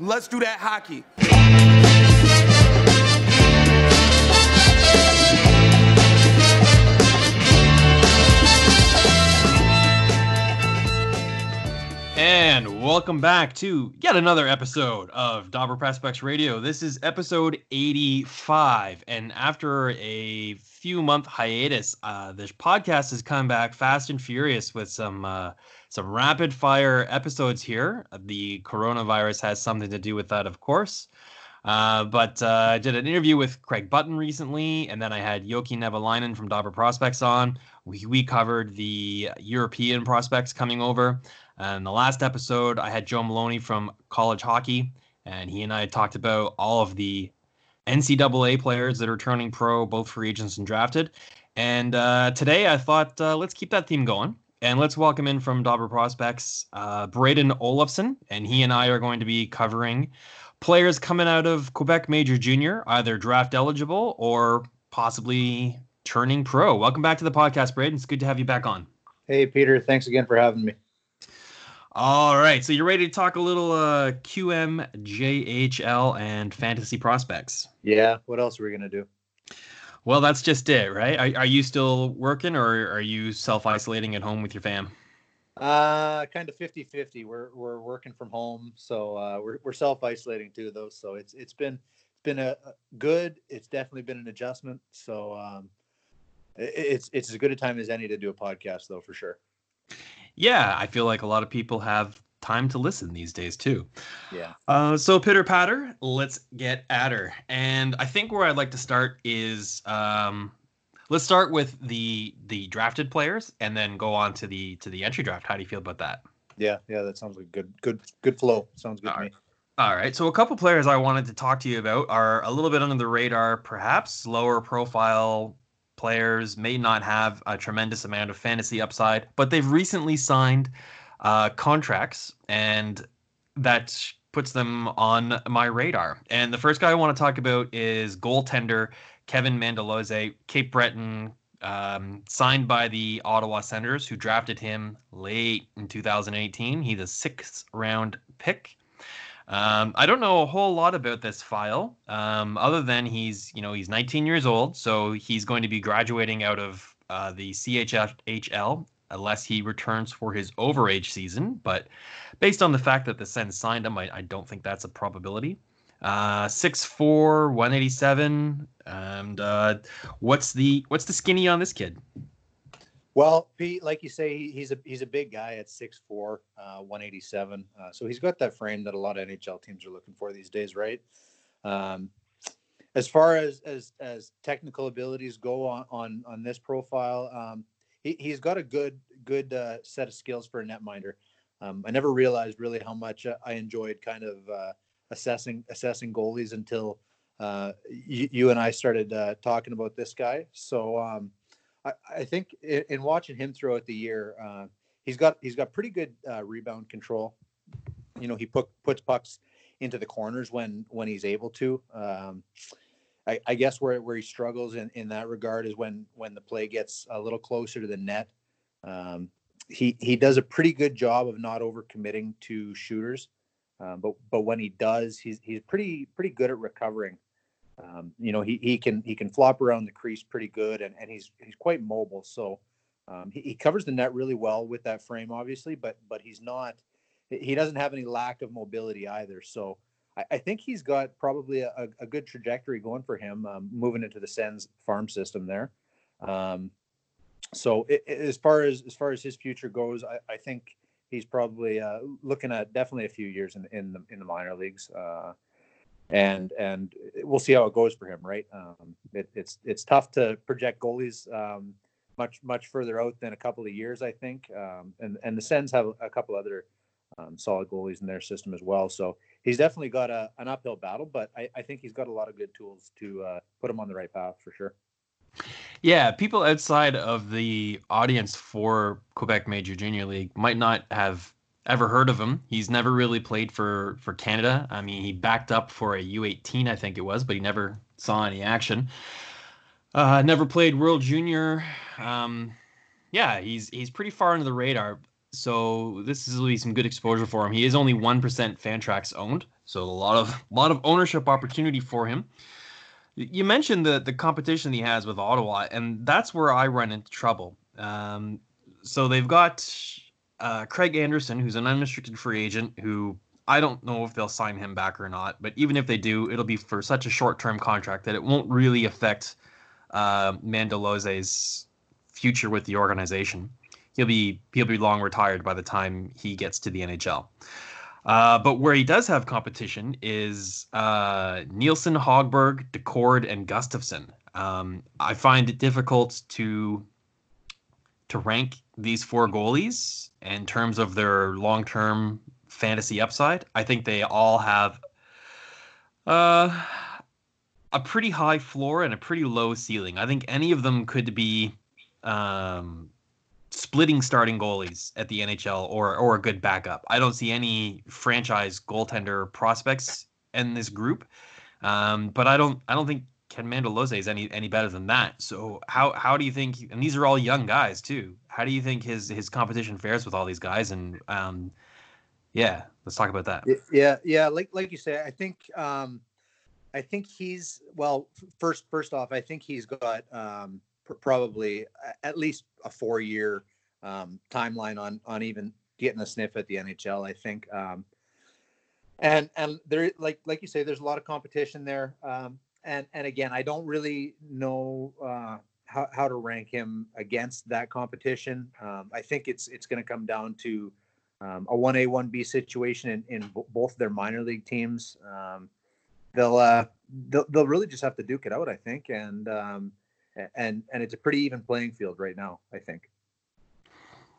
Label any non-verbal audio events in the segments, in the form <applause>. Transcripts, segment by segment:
Let's do that hockey. And welcome back to yet another episode of Dobber Prospects Radio. This is episode 85. And after a few month hiatus, uh, this podcast has come back fast and furious with some uh, some rapid fire episodes here. The coronavirus has something to do with that, of course. Uh, but uh, I did an interview with Craig Button recently, and then I had Jokke Nevalainen from Dobber Prospects on. We, we covered the European prospects coming over. And the last episode, I had Joe Maloney from College Hockey, and he and I talked about all of the NCAA players that are turning pro, both free agents and drafted. And uh, today, I thought uh, let's keep that theme going. And let's welcome in from Dobber Prospects, uh, Brayden Olafson. And he and I are going to be covering players coming out of Quebec Major Junior, either draft eligible or possibly turning pro. Welcome back to the podcast, Brayden. It's good to have you back on. Hey, Peter. Thanks again for having me. All right, so you're ready to talk a little uh, QM, JHL, and fantasy prospects. Yeah, what else are we gonna do? Well, that's just it, right? Are, are you still working, or are you self isolating at home with your fam? Uh, kind of 50-50. We're we're working from home, so uh, we're we're self isolating too, though. So it's it's been it's been a, a good. It's definitely been an adjustment. So um, it, it's it's as good a time as any to do a podcast, though, for sure. Yeah, I feel like a lot of people have time to listen these days too. Yeah. Uh, so pitter patter, let's get at her. And I think where I'd like to start is um, let's start with the the drafted players and then go on to the to the entry draft. How do you feel about that? Yeah, yeah, that sounds like good good good flow. Sounds good All to right. me. All right. So a couple players I wanted to talk to you about are a little bit under the radar, perhaps lower profile players may not have a tremendous amount of fantasy upside, but they've recently signed uh, contracts, and that puts them on my radar. And the first guy I want to talk about is goaltender Kevin Mandolese, Cape Breton, um, signed by the Ottawa Senators, who drafted him late in 2018. He's a sixth round pick. Um, I don't know a whole lot about this file, um, other than he's, you know, he's 19 years old, so he's going to be graduating out of uh, the CHL unless he returns for his overage season. But based on the fact that the Sens signed him, I, I don't think that's a probability. Uh, 6'4", 187, and uh, what's the what's the skinny on this kid? Well, Pete, like you say, he's a he's a big guy at 6'4", uh, 187. Uh, so he's got that frame that a lot of NHL teams are looking for these days, right? Um, as far as as as technical abilities go on on on this profile, um, he he's got a good good uh, set of skills for a netminder. Um, I never realized really how much uh, I enjoyed kind of uh, assessing assessing goalies until uh, you, you and I started uh, talking about this guy. So. Um, I, I think in, in watching him throughout the year, uh, he's got he's got pretty good rebound control. You know, he put puts pucks into the corners when when he's able to. Um, I, I guess where where he struggles in, in that regard is when when the play gets a little closer to the net. Um, he he does a pretty good job of not overcommitting to shooters, um, but but when he does, he's he's pretty pretty good at recovering. Um, you know, he, he can he can flop around the crease pretty good, and, and he's he's quite mobile. So um, he, he covers the net really well with that frame, obviously, but but he's not he doesn't have any lack of mobility either. So I, think he's got probably a, a good trajectory going for him, um, moving into the Sens farm system there. Um, so it, it- as far as as far as his future goes, I, I think he's probably uh, looking at definitely a few years in in the in the minor leagues. Uh, and and we'll see how it goes for him, right? Um, it, it's it's tough to project goalies um, much much further out than a couple of years, I think. Um, and and the Sens have a couple other um, solid goalies in their system as well. So he's definitely got a, an uphill battle, but I, I think he's got a lot of good tools to uh, put him on the right path for sure. Yeah, people outside of the audience for Quebec Major Junior League might not have ever heard of him. He's never really played for for Canada. I mean, he backed up for a U18, I think it was, but he never saw any action. Uh, never played World Junior. Um, yeah, he's he's pretty far under the radar. So this is be some good exposure for him. He is only one percent Fantrax owned, so a lot of a <laughs> lot of ownership opportunity for him. You mentioned the the competition he has with Ottawa, and that's where I run into trouble. Um, so they've got uh, Craig Anderson, who's an unrestricted free agent, who I don't know if they'll sign him back or not. But even if they do, it'll be for such a short term contract that it won't really affect uh, future with the organization. He'll be he'll be long retired by the time he gets to the NHL. Uh, but where he does have competition is uh, Nielsen, Hogberg, Daccord, and Gustavsson. Um, I find it difficult to to rank these four goalies in terms of their long term fantasy upside. I think they all have uh, a pretty high floor and a pretty low ceiling. I think any of them could be um, splitting starting goalies at the NHL or or a good backup. I don't see any franchise goaltender prospects in this group. Um, but I don't I don't think Ken Mandolese is any any better than that. So how how do you think? And these are all young guys too. How do you think his his competition fares with all these guys? And um, yeah, let's talk about that. Yeah, yeah, like like you say, I think um, I think he's well. First, first off, I think he's got um, pr- probably at least a four year um, timeline on on even getting a sniff at the NHL. I think. Um, and and there like like you say there's a lot of competition there um, and and again, I don't really know uh, how how to rank him against that competition. Um, I think it's it's going to come down to um, a one A one B situation in, in b- both their minor league teams. Um, they'll, uh, they'll they'll really just have to duke it out, I think, and um, and and it's a pretty even playing field right now. I think.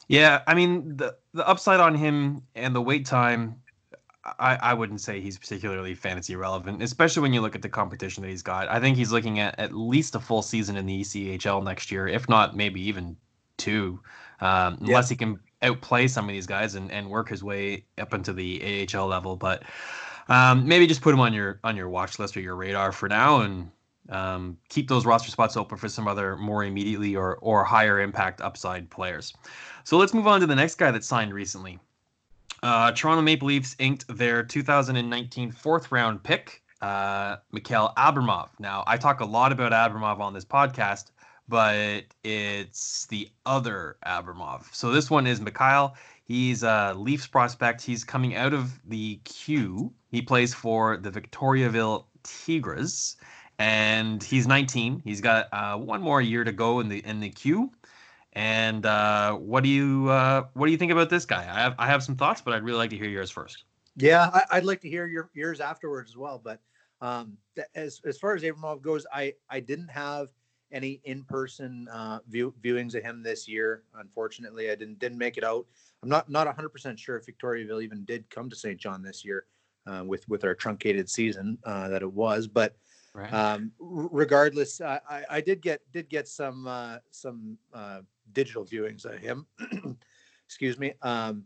Yeah, I mean the the upside on him and the wait time I, I wouldn't say he's particularly fantasy relevant, especially when you look at the competition that he's got. I think he's looking at at least a full season in the ECHL next year, if not maybe even two, um, yeah. unless he can outplay some of these guys and, and work his way up into the AHL level. But um, maybe just put him on your on your watch list or your radar for now, and um, keep those roster spots open for some other more immediately or or higher impact upside players. So let's move on to the next guy that signed recently. Uh, Toronto Maple Leafs inked their 2019 fourth round pick, uh, Mikhail Abramov. Now, I talk a lot about Abramov on this podcast, but it's the other Abramov. So this one is Mikhail. He's a Leafs prospect. He's coming out of the Q. He plays for the Victoriaville Tigres, and he's 19. He's got uh, one more year to go in the in the Q. And uh, what do you uh, what do you think about this guy? I have I have some thoughts, but I'd really like to hear yours first. Yeah, I, would like to hear your yours afterwards as well. But um, as as far as Abramov goes, I I didn't have any in person uh, view, viewings of him this year. Unfortunately, I didn't didn't make it out. I'm not not 100 percent sure if Victoriaville even did come to Saint John this year uh, with with our truncated season uh, that it was, but. Right. Um, regardless, I, I, did get did get some uh, some uh, digital viewings of him. <clears throat> Excuse me. Um,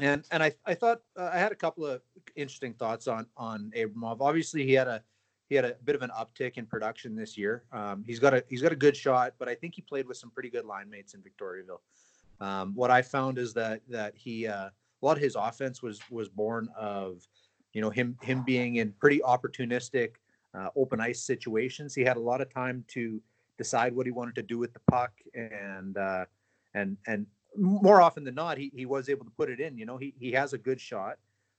and and I I thought uh, I had a couple of interesting thoughts on on Abramov. Obviously, he had a he had a bit of an uptick in production this year. Um, he's got a he's got a good shot, but I think he played with some pretty good line mates in Victoriaville. Um, what I found is that that he uh, a lot of his offense was was born of you know him him being in pretty opportunistic uh, open ice situations. He had a lot of time to decide what he wanted to do with the puck and uh, and and more often than not he, he was able to put it in you know he, he has a good shot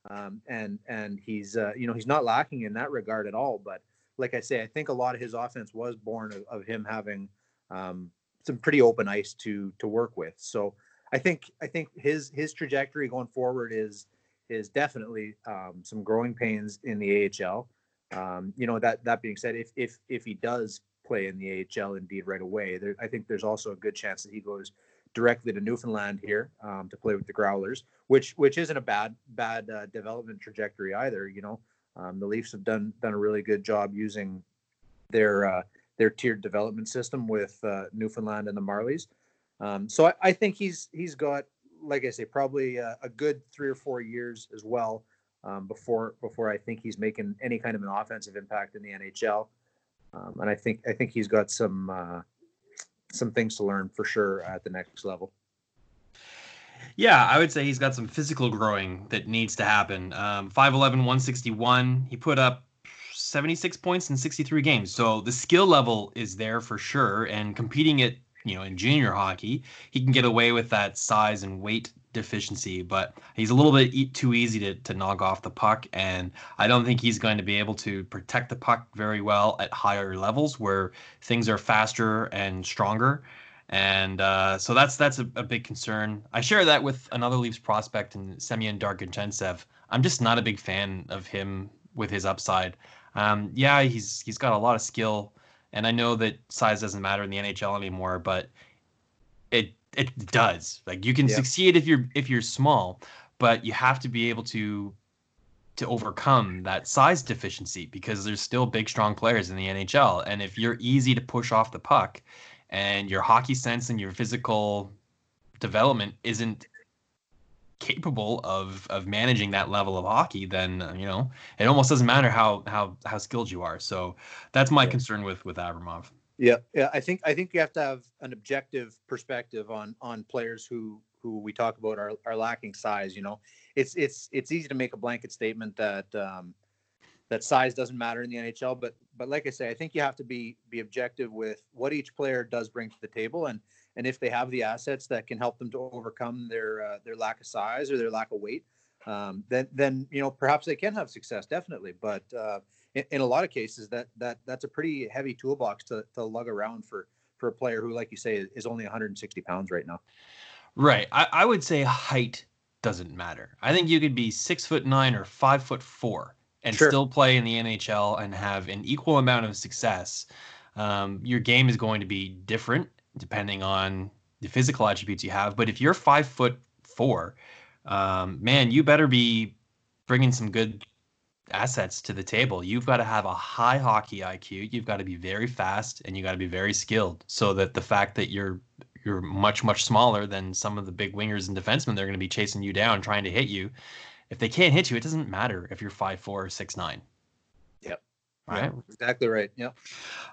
um, and and he's uh, you know he's not lacking in that regard at all but like i say i think a lot of his offense was born of, of him having um, some pretty open ice to to work with so i think i think his his trajectory going forward is is definitely um, some growing pains in the ahl um, you know that that being said if if if he does play in the AHL indeed right away. There, I think there's also a good chance that he goes directly to Newfoundland here um, to play with the Growlers, which which isn't a bad bad uh, development trajectory either. You know, um, the Leafs have done done a really good job using their uh, their tiered development system with uh, Newfoundland and the Marlies. Um, so I, I, think he's he's got, like I say, probably a, a good three or four years as well um, before before I think he's making any kind of an offensive impact in the NHL. Um, and I think I think he's got some uh, some things to learn for sure at the next level. Yeah, I would say he's got some physical growing that needs to happen. Um, 5'11, 161. He put up 76 points in 63 games. So the skill level is there for sure. And competing at, you know, in junior hockey, he can get away with that size and weight deficiency, but he's a little bit too easy to, to knock off the puck. And I don't think he's going to be able to protect the puck very well at higher levels where things are faster and stronger and uh, so that's that's a, a, big concern. I share that with another Leafs prospect in Semyon Der-Arguchintsev. I'm just not a big fan of him with his upside. Um, yeah, he's he's got a lot of skill, and I know that size doesn't matter in the NHL anymore, but it it does. Like you can yeah. succeed if you're if you're small, but you have to be able to to overcome that size deficiency because there's still big strong players in the NHL, and if you're easy to push off the puck and your hockey sense and your physical development isn't capable of of managing that level of hockey then uh, you know it almost doesn't matter how how how skilled you are so that's my yeah. concern with with Abramov yeah yeah i think i think you have to have an objective perspective on on players who who we talk about are, are lacking size you know it's it's it's easy to make a blanket statement that um that size doesn't matter in the NHL. But but like I say, I think you have to be be objective with what each player does bring to the table, and and if they have the assets that can help them to overcome their uh, their lack of size or their lack of weight, um, then then you know perhaps they can have success definitely. But uh, in, in, a lot of cases, that that that's a pretty heavy toolbox to to lug around for for a player who, like you say, is only 160 pounds right now. Right. I, I would say height doesn't matter. I think you could be six foot nine or five foot four and sure. still play in the NHL and have an equal amount of success, um, your game is going to be different depending on the physical attributes you have. But if you're five foot four, um, man, you better be bringing some good assets to the table. You've got to have a high hockey IQ. You've got to be very fast and you got to be very skilled so that the fact that you're you're much much smaller than some of the big wingers and defensemen they're going to be chasing you down trying to hit you if they can't hit you, it doesn't matter if you're five four or six nine. Yep. Right. exactly right. Yep.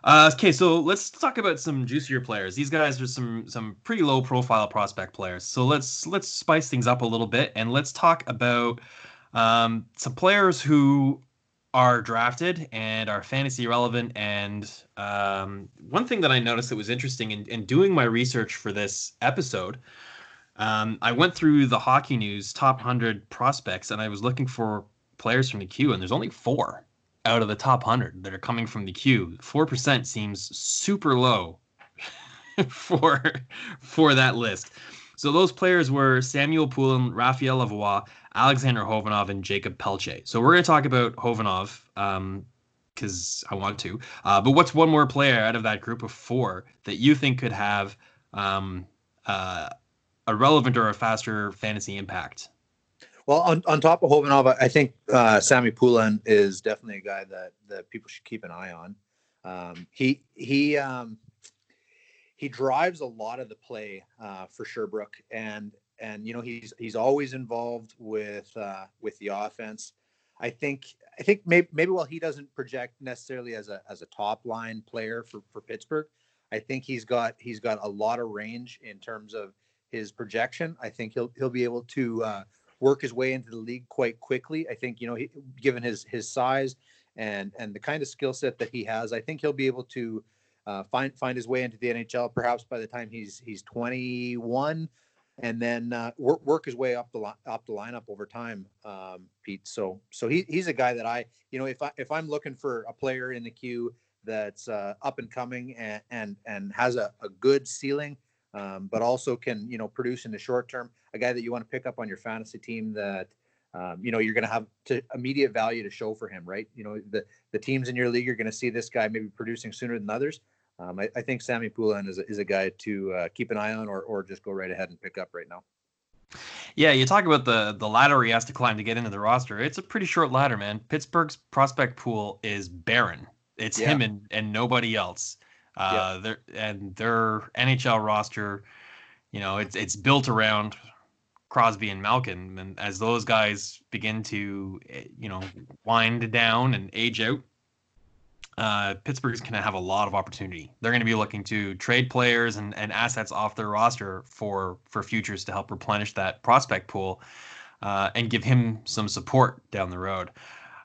Uh, okay, so let's talk about some juicier players. These guys are some some pretty low profile prospect players. So let's let's spice things up a little bit and let's talk about um, some players who are drafted and are fantasy relevant. And um, one thing that I noticed that was interesting in, in doing my research for this episode um, I went through the hockey news top 100 prospects and I was looking for players from the Q, and there's only four out of the top 100 that are coming from the Q. 4% seems super low <laughs> for for that list. So those players were Samuel Poulin, Raphael Lavoie, Alexander Khovanov, and Jacob Pelletier. So we're going to talk about Khovanov because um, I want to. Uh, but what's one more player out of that group of four that you think could have um, uh, a relevant or a faster fantasy impact? Well, on, on top of Khovanov, I think uh, Sammy Poulin is definitely a guy that that people should keep an eye on. Um, he he um, he drives a lot of the play uh, for Sherbrooke, and and you know he's he's always involved with uh, with the offense. I think I think maybe maybe while he doesn't project necessarily as a as a top line player for for Pittsburgh, I think he's got he's got a lot of range in terms of his projection. I think he'll he'll be able to uh, work his way into the league quite quickly. I think you know, he, given his his size and and the kind of skill set that he has, I think he'll be able to uh, find find his way into the NHL. Perhaps by the time he's he's 21, and then uh, work work his way up the li- up the lineup over time, um, Pete. So so he, he's a guy that I you know if I if I'm looking for a player in the Q that's uh, up and coming and and and has a, a good ceiling um, but also can you know produce in the short term. A guy that you want to pick up on your fantasy team that um, you know you're going to have to immediate value to show for him, right? You know the the teams in your league are going to see this guy maybe producing sooner than others. Um, I, I, think Sammy Poulin is a, is a guy to uh, keep an eye on, or or just go right ahead and pick up right now. Yeah, you talk about the the ladder he has to climb to get into the roster. It's a pretty short ladder, man. Pittsburgh's prospect pool is barren. It's yeah. him and, and nobody else. Uh, yeah. and their NHL roster, you know, it's it's built around Crosby and Malkin, and as those guys begin to, eh, you know, wind down and age out, uh, Pittsburgh's going to have a lot of opportunity. They're going to be looking to trade players and, and assets off their roster for for futures to help replenish that prospect pool uh, and give him some support down the road.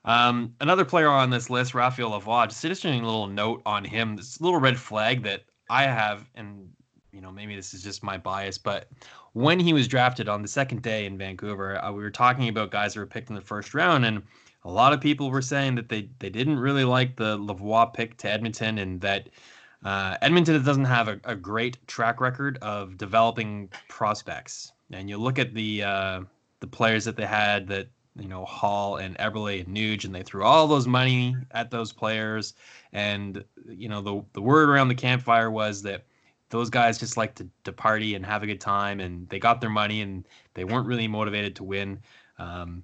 Um, another player on this list, Raphael Lavoie, just interesting a little note on him. This little red flag that I have, and you know maybe this is just my bias, but when he was drafted on the second day in Vancouver, uh, we were talking about guys that were picked in the first round, and a lot of people were saying that they they didn't really like the Lavoie pick to Edmonton, and that uh, Edmonton doesn't have a, a, great track record of developing prospects. And you look at the uh, the players that they had that you know Hall and Eberle and Nuge, and they threw all those money at those players. And you know the the word around the campfire was that those guys just like to, to party and have a good time, and they got their money, and they weren't really motivated to win. Um,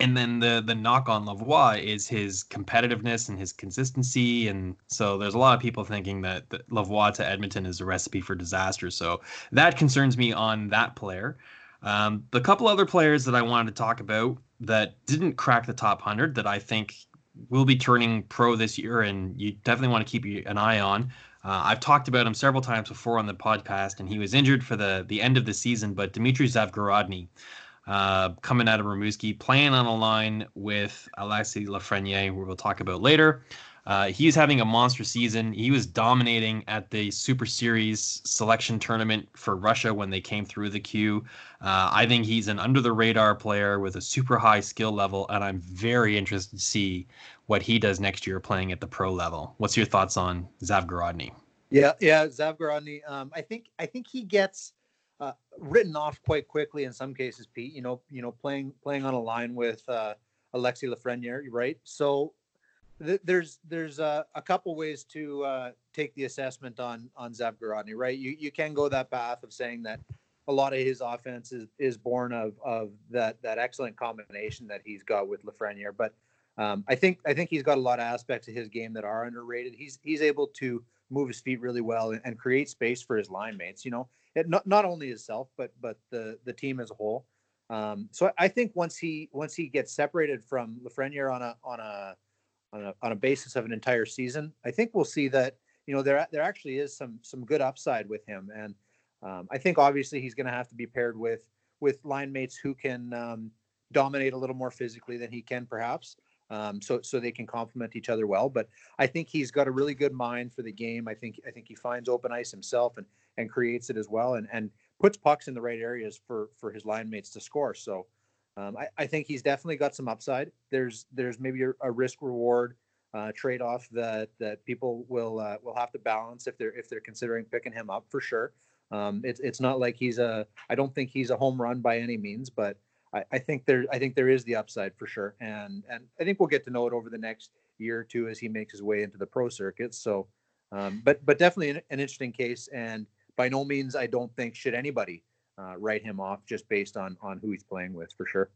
and then the the knock on Lavoie is his competitiveness and his consistency, and so there's a lot of people thinking that, that Lavoie to Edmonton is a recipe for disaster. So that concerns me on that player. Um, the couple other players that I wanted to talk about that didn't crack the top hundred that I think will be turning pro this year, and you definitely want to keep an eye on. Uh, I've talked about him several times before on the podcast, and he was injured for the the end of the season. But Dmitry Zavgorodny, uh, coming out of Rimouski, playing on a line with Alexis Lafreniere, who we'll talk about later. Uh, he's having a monster season. He was dominating at the Super Series selection tournament for Russia when they came through the Q. Uh, I think he's an under the radar player with a super high skill level, and I'm very interested to see what he does next year playing at the pro level. What's your thoughts on Zavgorodny? Yeah, yeah, Zavgorodny. Um, I think I think he gets uh, written off quite quickly in some cases, Pete. You know, you know, playing playing on a line with uh, Alexis Lafreniere, right? So th- there's there's uh, a couple ways to uh, take the assessment on on Zavgorodny, right? You you can go that path of saying that a lot of his offense is, is born of of that that excellent combination that he's got with Lafreniere, but um, I think I think he's got a lot of aspects of his game that are underrated. He's he's able to move his feet really well and, and create space for his line mates. You know, it, not not only himself but but the the team as a whole. Um, so I think once he once he gets separated from Lafreniere on a on a on a on a basis of an entire season, I think we'll see that you know there there actually is some some good upside with him, and um, I think obviously he's going to have to be paired with with line mates who can um, dominate a little more physically than he can perhaps. Um, so so they can complement each other well. But I think he's got a really good mind for the game. I think I think he finds open ice himself and and creates it as well, and and puts pucks in the right areas for for his line mates to score. So um, I, I think he's definitely got some upside. There's there's maybe a, a risk reward uh, trade off that that people will uh, will have to balance if they're if they're considering picking him up for sure. Um, it's it's not like he's a I don't think he's a home run by any means, but I, I think there I think there is the upside for sure, and and I think we'll get to know it over the next year or two as he makes his way into the pro circuit. So, um, but but definitely an, an interesting case, and by no means I don't think should anybody uh, write him off just based on on who he's playing with for sure.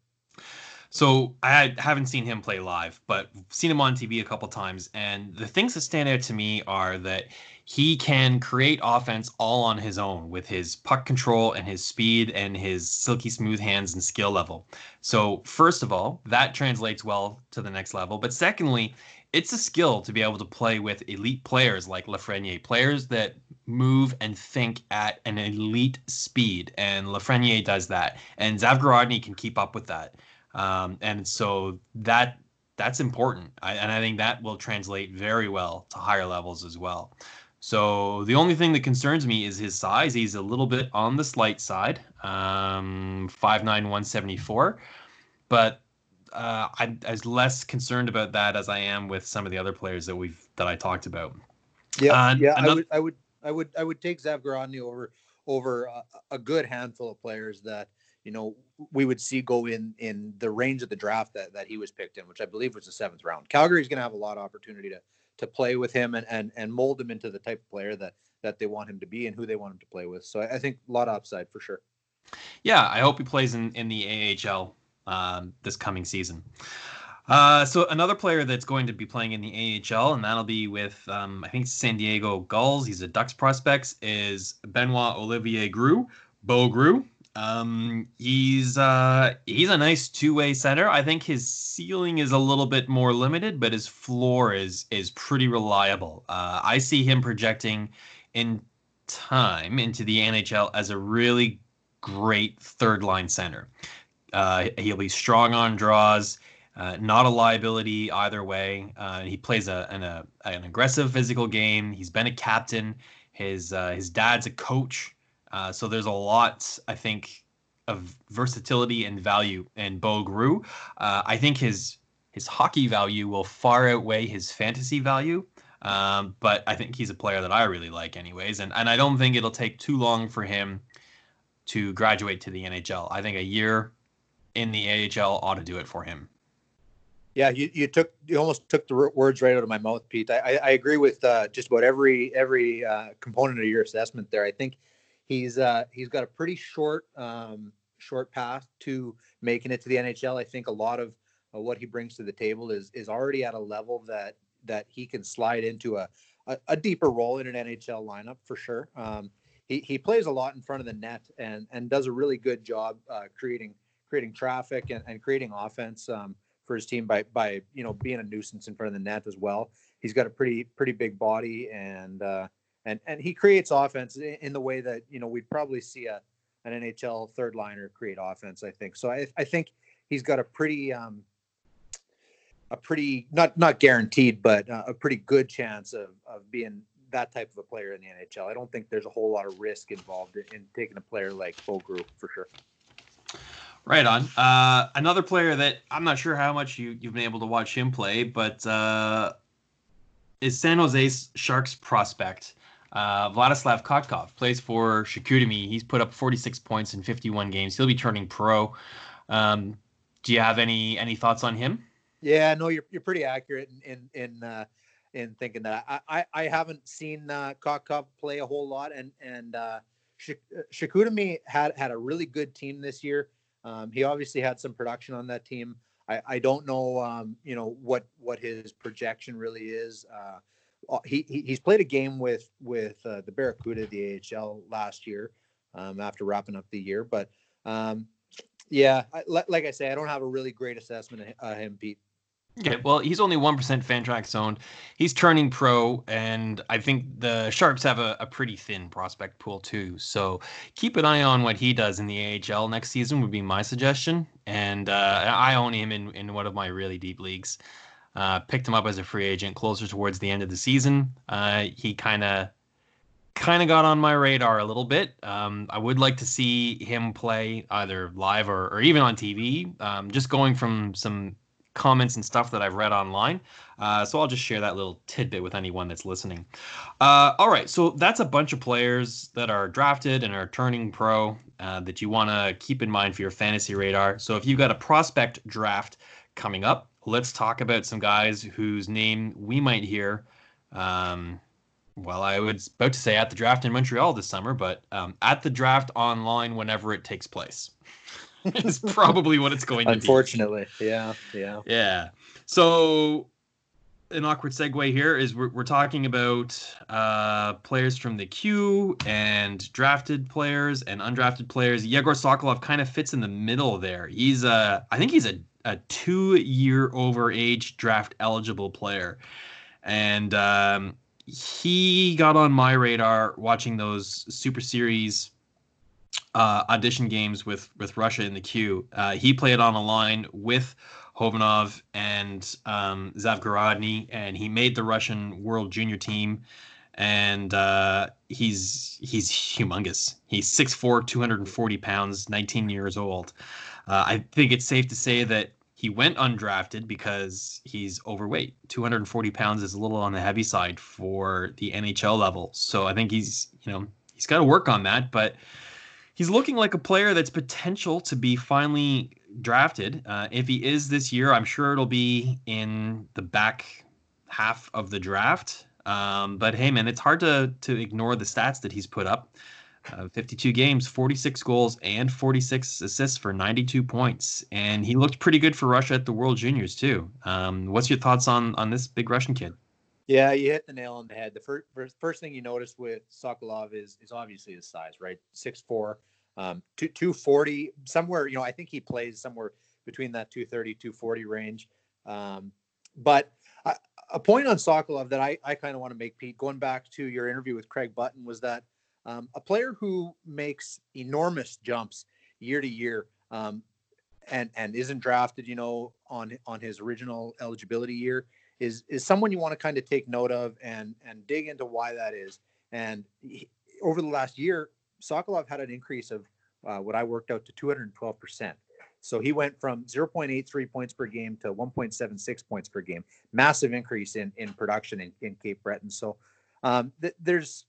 So I haven't seen him play live, but seen him on TV a couple times, and the things that stand out to me are that he can create offense all on his own with his puck control and his speed and his silky smooth hands and skill level. So first of all, that translates well to the next level. But secondly, it's a skill to be able to play with elite players like Lafreniere, players that move and think at an elite speed, and Lafreniere does that, and Zavgorodny can keep up with that, um, and so that that's important, I, and I think that will translate very well to higher levels as well. So the only thing that concerns me is his size. He's a little bit on the slight side, um, 5'9", but uh, I'm as less concerned about that as I am with some of the other players that we've that I talked about. Yeah, uh, yeah, another... I would, I would, I would, I would take Zavgorodny over over a, a, good handful of players that you know we would see go in in the range of the draft that that he was picked in, which I believe was the seventh round. Calgary's going to have a lot of opportunity to to play with him and and and mold him into the type of player that that they want him to be and who they want him to play with. So I, I think a lot of upside for sure. Yeah, I hope he plays in in the AHL um, this coming season. Uh, so another player that's going to be playing in the AHL, and that'll be with um, I think San Diego Gulls. He's a Ducks prospects. Is Benoit Olivier Groulx, Bo Groulx. Um, he's uh, he's a nice two-way center. I think his ceiling is a little bit more limited, but his floor is is pretty reliable. Uh, I see him projecting in time into the NHL as a really great third line center. Uh, he'll be strong on draws, uh, not a liability either way. Uh, he plays a an, a an aggressive physical game. He's been a captain. His uh, his dad's a coach. Uh, so there's a lot, I think, of versatility and value in Bo Groulx. Uh, I think his his hockey value will far outweigh his fantasy value. Um, but I think he's a player that I really like, anyways. And and I don't think it'll take too long for him to graduate to the NHL. I think a year in the AHL ought to do it for him. Yeah, you, you took you almost took the words right out of my mouth, Pete. I, I agree with uh, just about every every uh, component of your assessment there. I think he's uh, he's got a pretty short um, short path to making it to the NHL. I think a lot of uh, what he brings to the table is is already at a level that that he can slide into a a, a deeper role in an NHL lineup for sure. Um, he he plays a lot in front of the net and and does a really good job uh, creating creating traffic and, and creating offense um, for his team by by you know being a nuisance in front of the net as well. He's got a pretty pretty big body and uh, and and he creates offense in the way that you know we'd probably see a an NHL third liner create offense. I think so. I, I think he's got a pretty um, a pretty not not guaranteed, but uh, a pretty good chance of of being that type of a player in the NHL. I don't think there's a whole lot of risk involved in, in taking a player like Bo Groulx for sure. Right on. Uh, another player that I'm not sure how much you you've been able to watch him play, but uh, is San Jose's Sharks prospect. Uh, Vladislav Kotkov plays for Chicoutimi. He's put up 46 points in 51 games. He'll be turning pro. Um, do you have any any thoughts on him? Yeah, no, you're you're pretty accurate in in in, uh, in thinking that. I, I, I haven't seen uh, Kotkov play a whole lot, and and uh, Chicoutimi had had a really good team this year. Um, he obviously had some production on that team. I, I don't know, um, you know, what what his projection really is. Uh, uh, he, he's played a game with with uh, the Barracuda, the AHL last year, um, after wrapping up the year. But um, yeah, I, like I say, I don't have a really great assessment of him, Pete. Okay, well, he's only one percent Fantrax owned. He's turning pro, and I think the Sharks have a, a, pretty thin prospect pool too. So keep an eye on what he does in the AHL next season. Would be my suggestion, and uh, I own him in in one of my really deep leagues. Uh, picked him up as a free agent closer towards the end of the season. Uh, he kind of kind of got on my radar a little bit. Um, I would like to see him play either live or, or even on TV. Um, just going from some comments and stuff that I've read online. Uh, so I'll just share that little tidbit with anyone that's listening. Uh, all right, so that's a bunch of players that are drafted and are turning pro uh, that you want to keep in mind for your fantasy radar. So if you've got a prospect draft coming up, let's talk about some guys whose name we might hear. Um, well, I was about to say at the draft in Montreal this summer, but um, at the draft online whenever it takes place <laughs> is probably what it's going to Unfortunately, be. Unfortunately, yeah, yeah. Yeah. So, an awkward segue here is we're, we're talking about uh, players from the queue and drafted players and undrafted players. Yegor Sokolov kind of fits in the middle there. He's a, I think he's a a two year over age draft eligible player. And um, he got on my radar watching those Super Series uh, audition games with, with Russia in the Q. Uh, he played on a line with Khovanov and um, Zavgorodny, and he made the Russian World Junior team. And uh, he's he's humongous. He's 6'4", 240 pounds, 19 years old. Uh, I think it's safe to say that he went undrafted because he's overweight. 240 pounds is a little on the heavy side for the NHL level. So I think he's, you know, he's got to work on that. But he's looking like a player that's potential to be finally drafted. Uh, if he is this year, I'm sure it'll be in the back half of the draft. Um, but hey, man, it's hard to to ignore the stats that he's put up. Uh, 52 games, 46 goals, and 46 assists for 92 points. And he looked pretty good for Russia at the World Juniors too. Um, what's your thoughts on on this big Russian kid? Yeah, you hit the nail on the head. The first first, first thing you notice with Sokolov is is obviously his size, right? Six four. Um, two, 240, somewhere, you know, I think he plays somewhere between that 230, 240 range. Um, but I, a point on Sokolov that I, I kind of want to make, Pete, going back to your interview with Craig Button, was that um, a player who makes enormous jumps year to year um, and and isn't drafted, you know, on on his original eligibility year is is someone you want to kind of take note of and and dig into why that is. And he, over the last year, Sokolov had an increase of uh, what I worked out to 212 percent. So he went from 0.83 points per game to 1.76 points per game. Massive increase in in production in, in Cape Breton. So um, th- there's,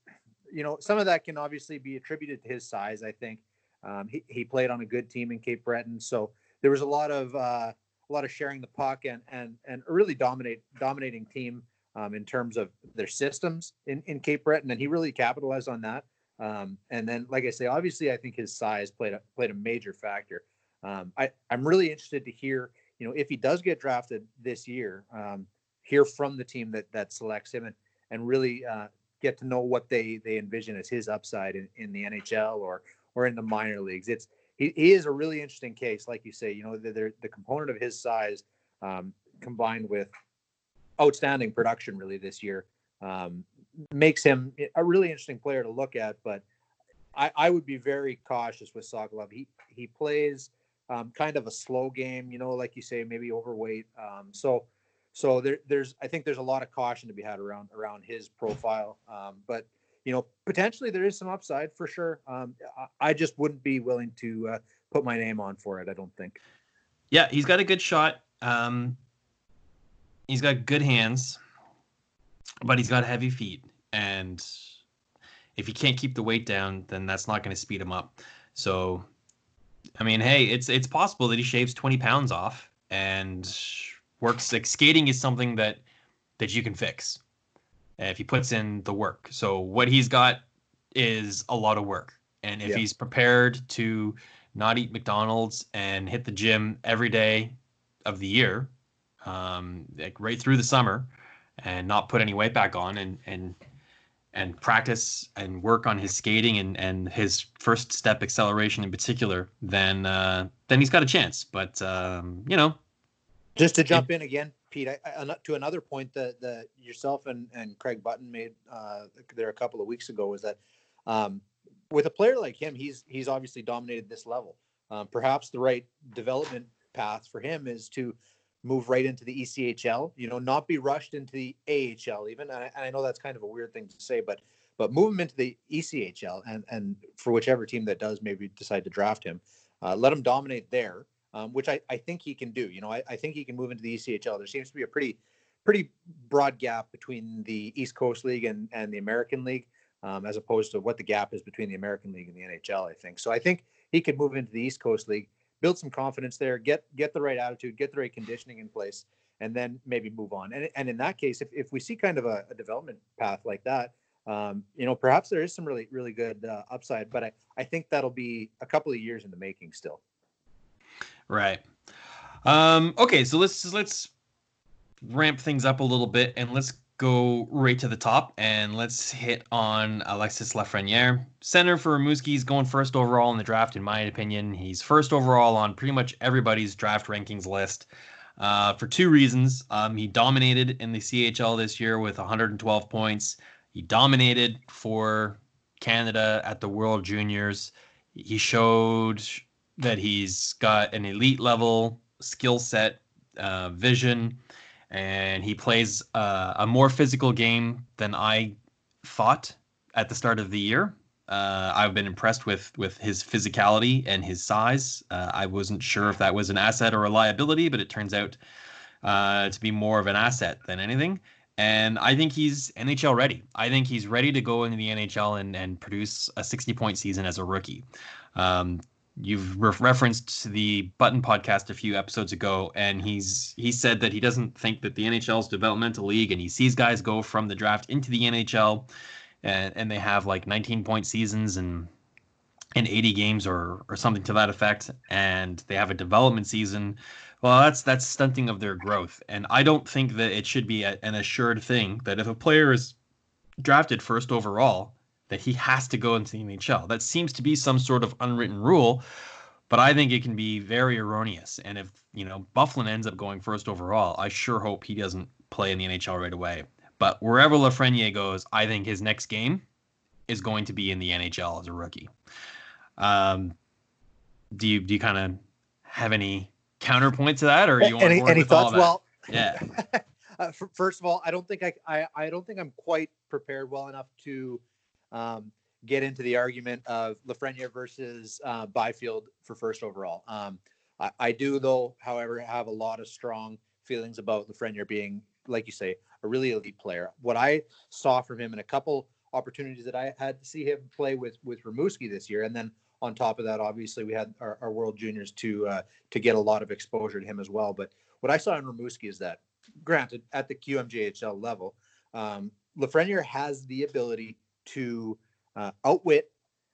you know, some of that can obviously be attributed to his size. I think um, he he played on a good team in Cape Breton, so there was a lot of uh, a lot of sharing the puck and and and a really dominate dominating team um, in terms of their systems in, in Cape Breton, and he really capitalized on that. Um, and then, like I say, obviously, I think his size played a, played a major factor. Um, I I'm really interested to hear, you know, if he does get drafted this year, um, hear from the team that that selects him and and really uh, get to know what they they envision as his upside in, in the NHL or or in the minor leagues. It's he, he is a really interesting case, like you say. You know, the the component of his size um, combined with outstanding production really this year um, makes him a really interesting player to look at. But I, I would be very cautious with Sokolov. He he plays um, kind of a slow game, you know, like you say, maybe overweight. Um, so so there, there's I think there's a lot of caution to be had around around his profile. Um, but you know, potentially there is some upside for sure. Um, I just wouldn't be willing to uh, put my name on for it. I don't think. Yeah, he's got a good shot. Um, he's got good hands, but he's got heavy feet, and if he can't keep the weight down, then that's not going to speed him up. So, I mean, hey, it's it's possible that he shaves twenty pounds off and works. Like skating is something that that you can fix if he puts in the work. So what he's got is a lot of work. And if yeah. he's prepared to not eat McDonald's and hit the gym every day of the year, um, like right through the summer, and not put any weight back on, and and and practice and work on his skating and and his first step acceleration in particular, then uh, then he's got a chance. But um, you know, just to jump in again, Pete, I, I, to another point that, that yourself and, and Craig Button made uh, there a couple of weeks ago was that um, with a player like him, he's he's obviously dominated this level. Um, perhaps the right development path for him is to move right into the ECHL. You know, not be rushed into the AHL even. And I, and I know that's kind of a weird thing to say, but but move him into the ECHL and and for whichever team that does maybe decide to draft him, uh, let him dominate there um, which I, I think he can do. You know, I, I think he can move into the ECHL. There seems to be a pretty pretty broad gap between the East Coast League and, and the American League, um, as opposed to what the gap is between the American League and the NHL. I think so. I think he could move into the East Coast League, build some confidence there, get get the right attitude, get the right conditioning in place, and then maybe move on. And and in that case, if if we see kind of a, a development path like that. Um, you know, perhaps there is some really, really good uh, upside, but I, I think that'll be a couple of years in the making still. Right. Um, okay, so let's let's ramp things up a little bit and let's go right to the top and let's hit on Alexis Lafreniere. Center for Rimouski's going first overall in the draft, in my opinion. He's first overall on pretty much everybody's draft rankings list. Uh, for two reasons. Um, he dominated in the CHL this year with 112 points. He dominated for Canada at the World Juniors. He showed that he's got an elite level skill set, uh, vision, and he plays uh, a more physical game than I thought at the start of the year. Uh, I've been impressed with with his physicality and his size. Uh, I wasn't sure if that was an asset or a liability, but it turns out uh, to be more of an asset than anything. And I think he's NHL ready. I think he's ready to go into the NHL and, and produce a 60 point season as a rookie. Um, you've re- referenced the Button podcast a few episodes ago, and he's he said that he doesn't think that the NHL is developmental league, and he sees guys go from the draft into the NHL, and, and they have like 19 point seasons and and 80 games or or something to that effect, and they have a development season. Well, that's that's stunting of their growth, and I don't think that it should be a, an assured thing that if a player is drafted first overall that he has to go into the NHL. That seems to be some sort of unwritten rule, but I think it can be very erroneous. And if you know Byfield ends up going first overall, I sure hope he doesn't play in the NHL right away. But wherever Lafreniere goes, I think his next game is going to be in the NHL as a rookie. Um, do you do you kind of have any counterpoint to that, or you want any, any thoughts? Well, yeah. <laughs> uh, first of all, I don't think I, I I don't think I'm quite prepared well enough to um, get into the argument of Lafreniere versus uh, Byfield for first overall. Um, I, I, do, though, however, have a lot of strong feelings about Lafreniere being, like you say, a really elite player. What I saw from him in a couple opportunities that I had to see him play with with Rimouski this year, and then on top of that, obviously we had our, our World Juniors to uh, to get a lot of exposure to him as well. But what I saw in Rimouski is that, granted, at the QMJHL level, um, Lafreniere has the ability to uh, outwit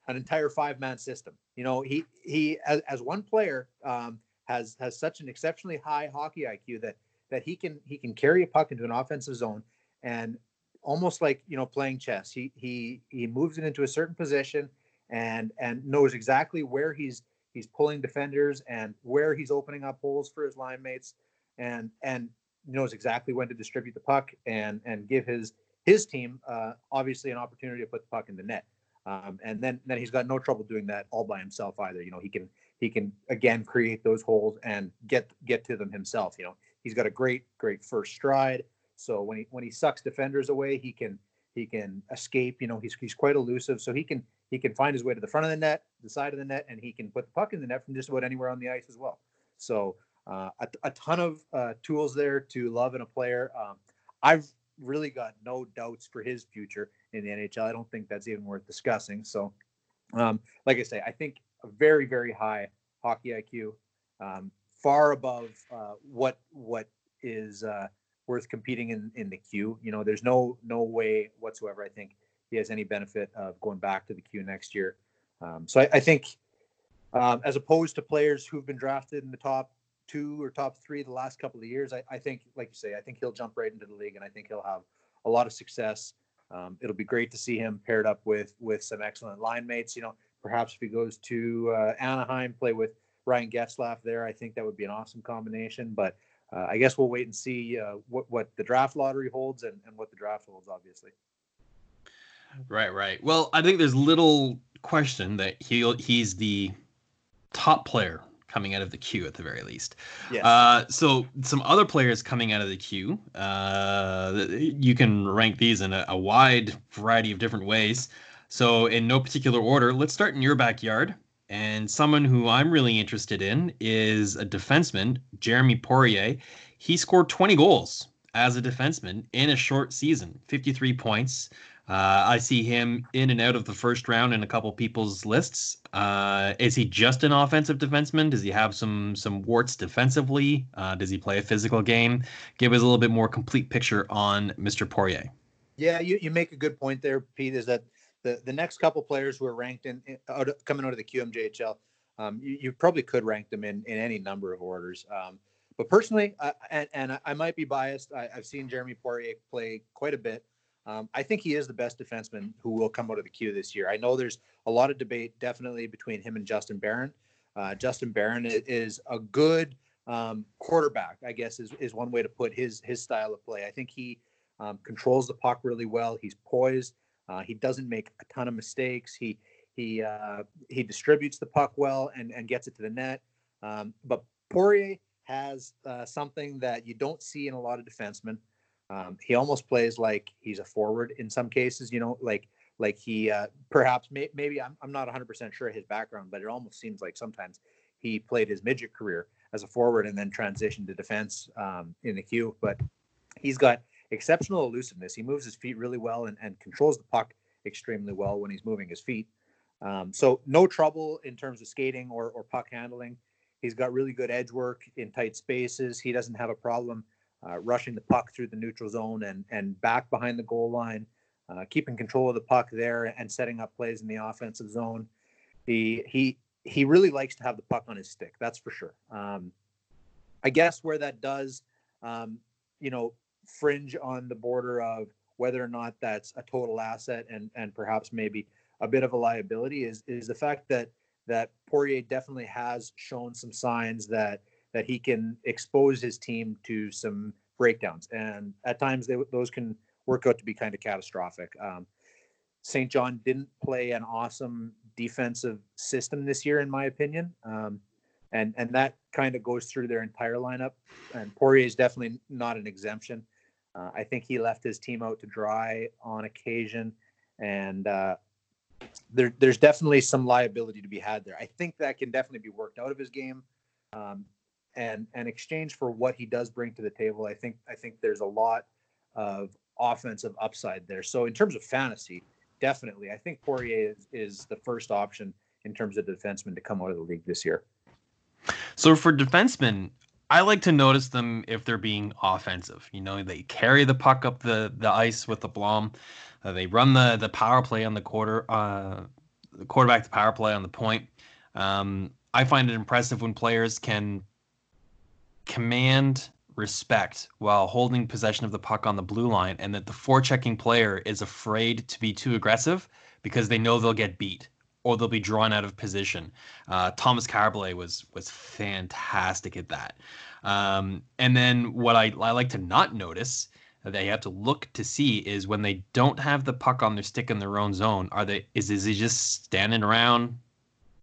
an entire five man system. You know, he he as, as one player um, has has such an exceptionally high hockey IQ that that he can he can carry a puck into an offensive zone and almost like you know playing chess. He he he moves it into a certain position and and knows exactly where he's he's pulling defenders and where he's opening up holes for his line mates and and knows exactly when to distribute the puck and and give his his team uh, obviously an opportunity to put the puck in the net. Um, and then then he's got no trouble doing that all by himself either. You know, he can he can again create those holes and get get to them himself. You know, he's got a great great first stride. So when he when he sucks defenders away, he can he can escape. You know, he's he's quite elusive. So he can he can find his way to the front of the net, the side of the net, and he can put the puck in the net from just about anywhere on the ice as well. So uh, a, a, ton of uh, tools there to love in a player. Um, I've really got no doubts for his future in the NHL. I don't think that's even worth discussing. So, um, like I say, I think a very, very high hockey IQ, um, far above uh, what what is uh, worth competing in in the queue. You know, there's no no way whatsoever. I think he has any benefit of going back to the queue next year. Um, so I, I think, um, as opposed to players who've been drafted in the top two or top three the last couple of years, I, I, think, like you say, I think he'll jump right into the league, and I think he'll have a lot of success. Um, it'll be great to see him paired up with with some excellent line mates. You know, perhaps if he goes to uh, Anaheim, play with Ryan Getzlaf there, I think that would be an awesome combination. But uh, I guess we'll wait and see uh, what what the draft lottery holds and, and what the draft holds, obviously. Right, right. Well, I think there's little question that he he's the top player coming out of the queue at the very least. Yes. Uh, so some other players coming out of the queue, uh, you can rank these in a, a, wide variety of different ways. So in no particular order, let's start in your backyard. And someone who I'm really interested in is a defenseman, Jeremie Poirier. He scored 20 goals as a defenseman in a short season, 53 points. Uh, I see him in and out of the first round in a couple people's lists. Uh, is he just an offensive defenseman? Does he have some some warts defensively? Uh, does he play a physical game? Give us a little bit more complete picture on Mr. Poirier. Yeah, you, you make a good point there, Pete. Is that the, the next couple players who are ranked in, in out of, coming out of the QMJHL, um, you, you, probably could rank them in in any number of orders. Um, but personally, and, and I might be biased, I, have seen Jeremie Poirier play quite a bit. Um, I think he is the best defenseman who will come out of the queue this year. I know there's a lot of debate, definitely between him and Justin Barron. Uh, Justin Barron is a good um, quarterback, I guess, is, is one way to put his his style of play. I think he um, controls the puck really well. He's poised. Uh, he doesn't make a ton of mistakes. He he uh, he distributes the puck well and and gets it to the net. Um, but Poirier has uh, something that you don't see in a lot of defensemen. Um, he almost plays like he's a forward in some cases, you know, like like he uh, perhaps may, maybe I'm, I'm not 100% sure his background, but it almost seems like sometimes he played his midget career as a forward and then transitioned to defense um, in the queue. But he's got exceptional elusiveness. He moves his feet really well and, and controls the puck extremely well when he's moving his feet. Um, so no trouble in terms of skating or, or puck handling. He's got really good edge work in tight spaces. He doesn't have a problem uh, rushing the puck through the neutral zone and and back behind the goal line, uh, keeping control of the puck there and setting up plays in the offensive zone. He he he really likes to have the puck on his stick. That's for sure. Um, I guess where that does, um, you know, fringe on the border of whether or not that's a total asset and and perhaps maybe a bit of a liability is is the fact that that Poirier definitely has shown some signs that that he can expose his team to some breakdowns, and at times they, those can work out to be kind of catastrophic. Um, Saint John didn't play an awesome defensive system this year, in my opinion, um, and and that kind of goes through their entire lineup. And Poirier is definitely not an exemption. Uh, I think he left his team out to dry on occasion, and uh, there, there's definitely some liability to be had there. I think that can definitely be worked out of his game, um, and and exchange for what he does bring to the table. I think I think there's a lot of offensive upside there. So in terms of fantasy, definitely, I think Poirier is, is the first option in terms of defensemen to come out of the league this year. So for defensemen, I like to notice them if they're being offensive. You know, they carry the puck up the, the ice with the blom. Uh, they run the the power play on the quarter, uh, the quarterback the power play on the point. Um, I find it impressive when players can command respect while holding possession of the puck on the blue line, and that the forechecking player is afraid to be too aggressive because they know they'll get beat or they'll be drawn out of position. Uh, Thomas Carblay was was fantastic at that. Um, and then what I, I like to not notice that you have to look to see is when they don't have the puck on their stick in their own zone, are they is is he just standing around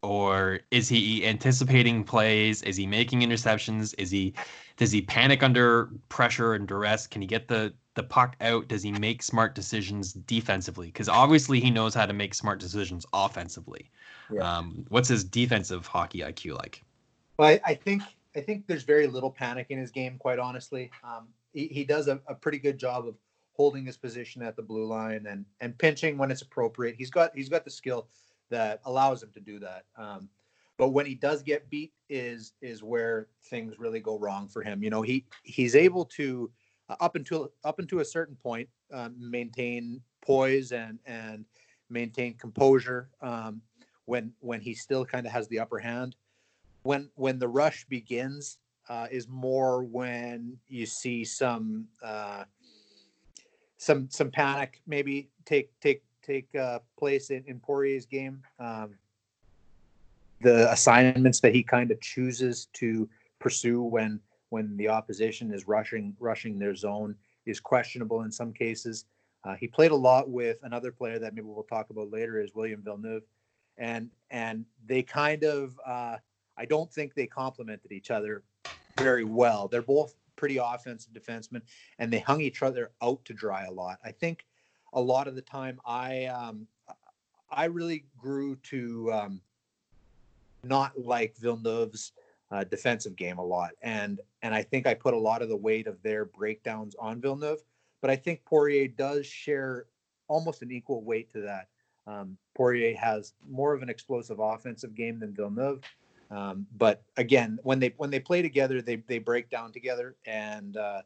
or is he anticipating plays? Is he making interceptions? Is he does he panic under pressure and duress? Can he get the the puck out? Does he make smart decisions defensively? Because obviously he knows how to make smart decisions offensively. Yeah. Um, what's his defensive hockey IQ like? Well, I, I, think I think there's very little panic in his game. Quite honestly, um, he, he does a, a pretty good job of holding his position at the blue line and and pinching when it's appropriate. He's got he's got the skill that allows him to do that. Um, but when he does get beat, is is where things really go wrong for him. You know, he he's able to uh, up until up until a certain point uh, maintain poise and and maintain composure um, when when he still kind of has the upper hand. When when the rush begins, uh, is more when you see some uh, some some panic maybe take take take uh, place in, in Poirier's game. Um, the assignments that he kind of chooses to pursue when when the opposition is rushing rushing their zone is questionable in some cases. Uh, he played a lot with another player that maybe we'll talk about later is William Villeneuve, and and they kind of uh, I don't think they complemented each other very well. They're both pretty offensive defensemen, and they hung each other out to dry a lot. I think a lot of the time I um, I really grew to um, not like Villeneuve's uh, defensive game a lot, and and I think I put a lot of the weight of their breakdowns on Villeneuve. But I think Poirier does share almost an equal weight to that. Um, Poirier has more of an explosive offensive game than Villeneuve. Um, but again, when they when they play together, they they break down together, and uh,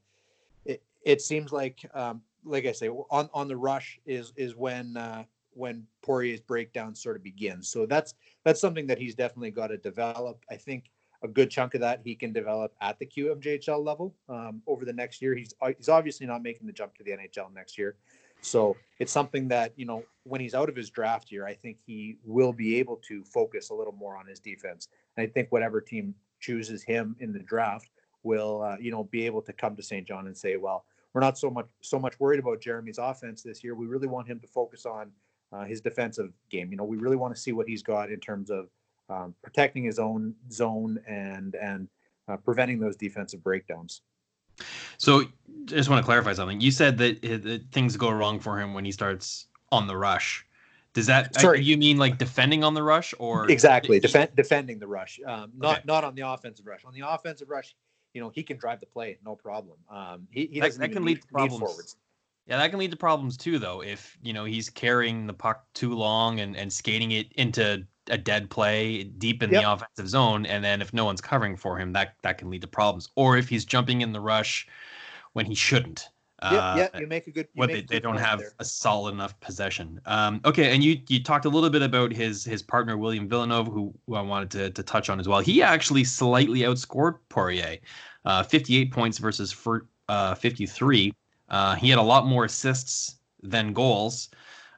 it it seems like um, like I say on on the rush is is when uh, when Poirier's breakdown sort of begins. So that's that's something that he's definitely got to develop. I think a good chunk of that he can develop at the QMJHL level um, over the next year. He's uh, he's obviously not making the jump to the NHL next year, so it's something that you know when he's out of his draft year, I think he will be able to focus a little more on his defense. And I think whatever team chooses him in the draft will uh, you know be able to come to Saint John and say, well, we're not so much so much worried about Jeremie's offense this year. We really want him to focus on uh, his defensive game. You know, we really want to see what he's got in terms of um, protecting his own zone and and uh, preventing those defensive breakdowns. So, just want to clarify something. You said that, that, things go wrong for him when he starts on the rush. Does that sorry you mean like defending on the rush or exactly defend defending the rush? Um, not okay. not on the offensive rush. On the offensive rush, you know he can drive the play, no problem. Um, he, he that, that can lead to problems. Yeah, that can lead to problems too, though. If you know he's carrying the puck too long and, and skating it into a dead play deep in yep. the offensive zone, and then if no one's covering for him, that that can lead to problems. Or if he's jumping in the rush when he shouldn't. Yeah, uh, yeah, you make a good. What they, they don't have there. a solid enough possession. Um, okay, and you you talked a little bit about his his partner William Villeneuve, who, who I wanted to to touch on as well. He actually slightly outscored Poirier, uh, 58 points versus for, uh, 53. Uh, he had a lot more assists than goals.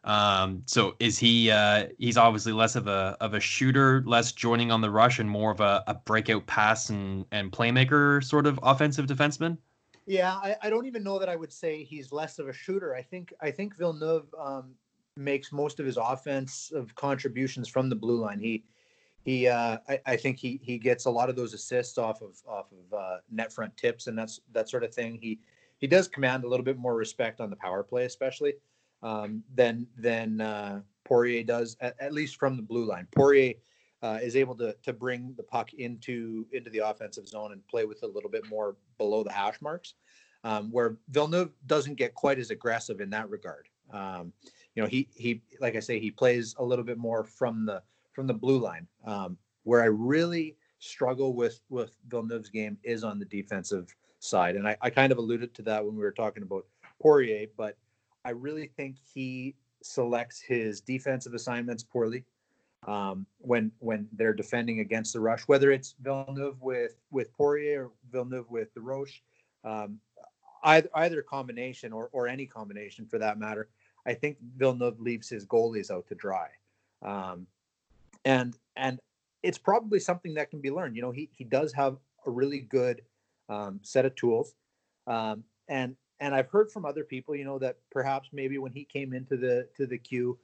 Um, so is he? Uh, he's obviously less of a of a shooter, less joining on the rush, and more of a, a breakout pass and and playmaker sort of offensive defenseman. Yeah, I, I don't even know that I would say he's less of a shooter. I think I think Villeneuve um, makes most of his offensive contributions from the blue line. He he uh, I, I, think he he gets a lot of those assists off of off of uh, net front tips and that's that sort of thing. He he does command a little bit more respect on the power play, especially um, than than uh, Poirier does, at, at, least from the blue line. Poirier uh, is able to to bring the puck into into the offensive zone and play with a little bit more below the hash marks, um, where Villeneuve doesn't get quite as aggressive in that regard. Um, you know, he he like I say, he plays a little bit more from the from the blue line. Um, where I really struggle with with Villeneuve's game is on the defensive side, and I, I kind of alluded to that when we were talking about Poirier, but I really think he selects his defensive assignments poorly um, when when they're defending against the rush, whether it's Villeneuve with with Poirier or Villeneuve with DesRoches, um, either either combination or or any combination for that matter. I think Villeneuve leaves his goalies out to dry, um, and and it's probably something that can be learned. You know, he he does have a really good um, set of tools, um, and and I've heard from other people, you know, that perhaps maybe when he came into the to the queue,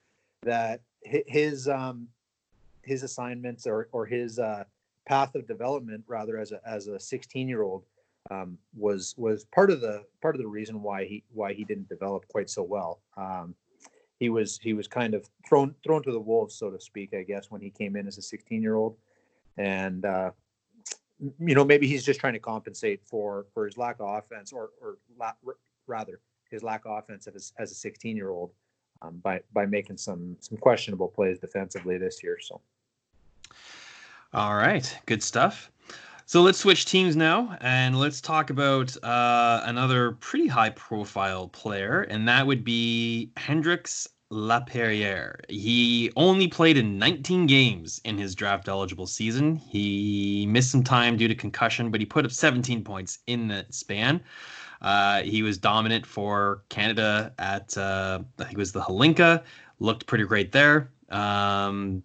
that his um, his assignments or or his uh, path of development, rather as a as a 16 year old, um, was was part of the part of the reason why he why he didn't develop quite so well. Um, he was he was kind of thrown thrown to the wolves, so to speak, I guess, when he came in as a 16 year old, and uh, you know maybe he's just trying to compensate for for his lack of offense or or la- rather his lack of offense as, as a 16 year old um, by by making some some questionable plays defensively this year. So. All right, good stuff. So let's switch teams now and let's talk about uh, another pretty high profile player, and that would be Hendrix Lapierre. He only played in 19 games in his draft eligible season. He missed some time due to concussion, but he put up 17 points in that span. Uh, he was dominant for Canada at uh, I think it was the Hlinka, Looked pretty great there. Um,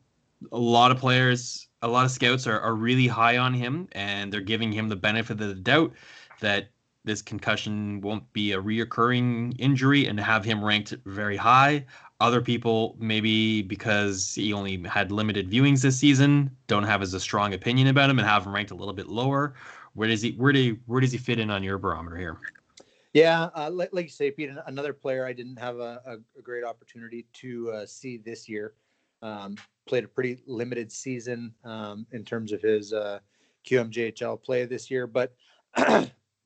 a lot of players a lot of scouts are, are really high on him and they're giving him the benefit of the doubt that this concussion won't be a reoccurring injury and have him ranked very high. Other people, maybe because he only had limited viewings this season, don't have as a strong opinion about him and have him ranked a little bit lower. Where does he where do he, where does he fit in on your barometer here? Yeah, uh, like, you say, Pete, another player I didn't have a, a, a great opportunity to uh, see this year. Um, played a pretty limited season um, in terms of his uh, QMJHL play this year, but <clears throat>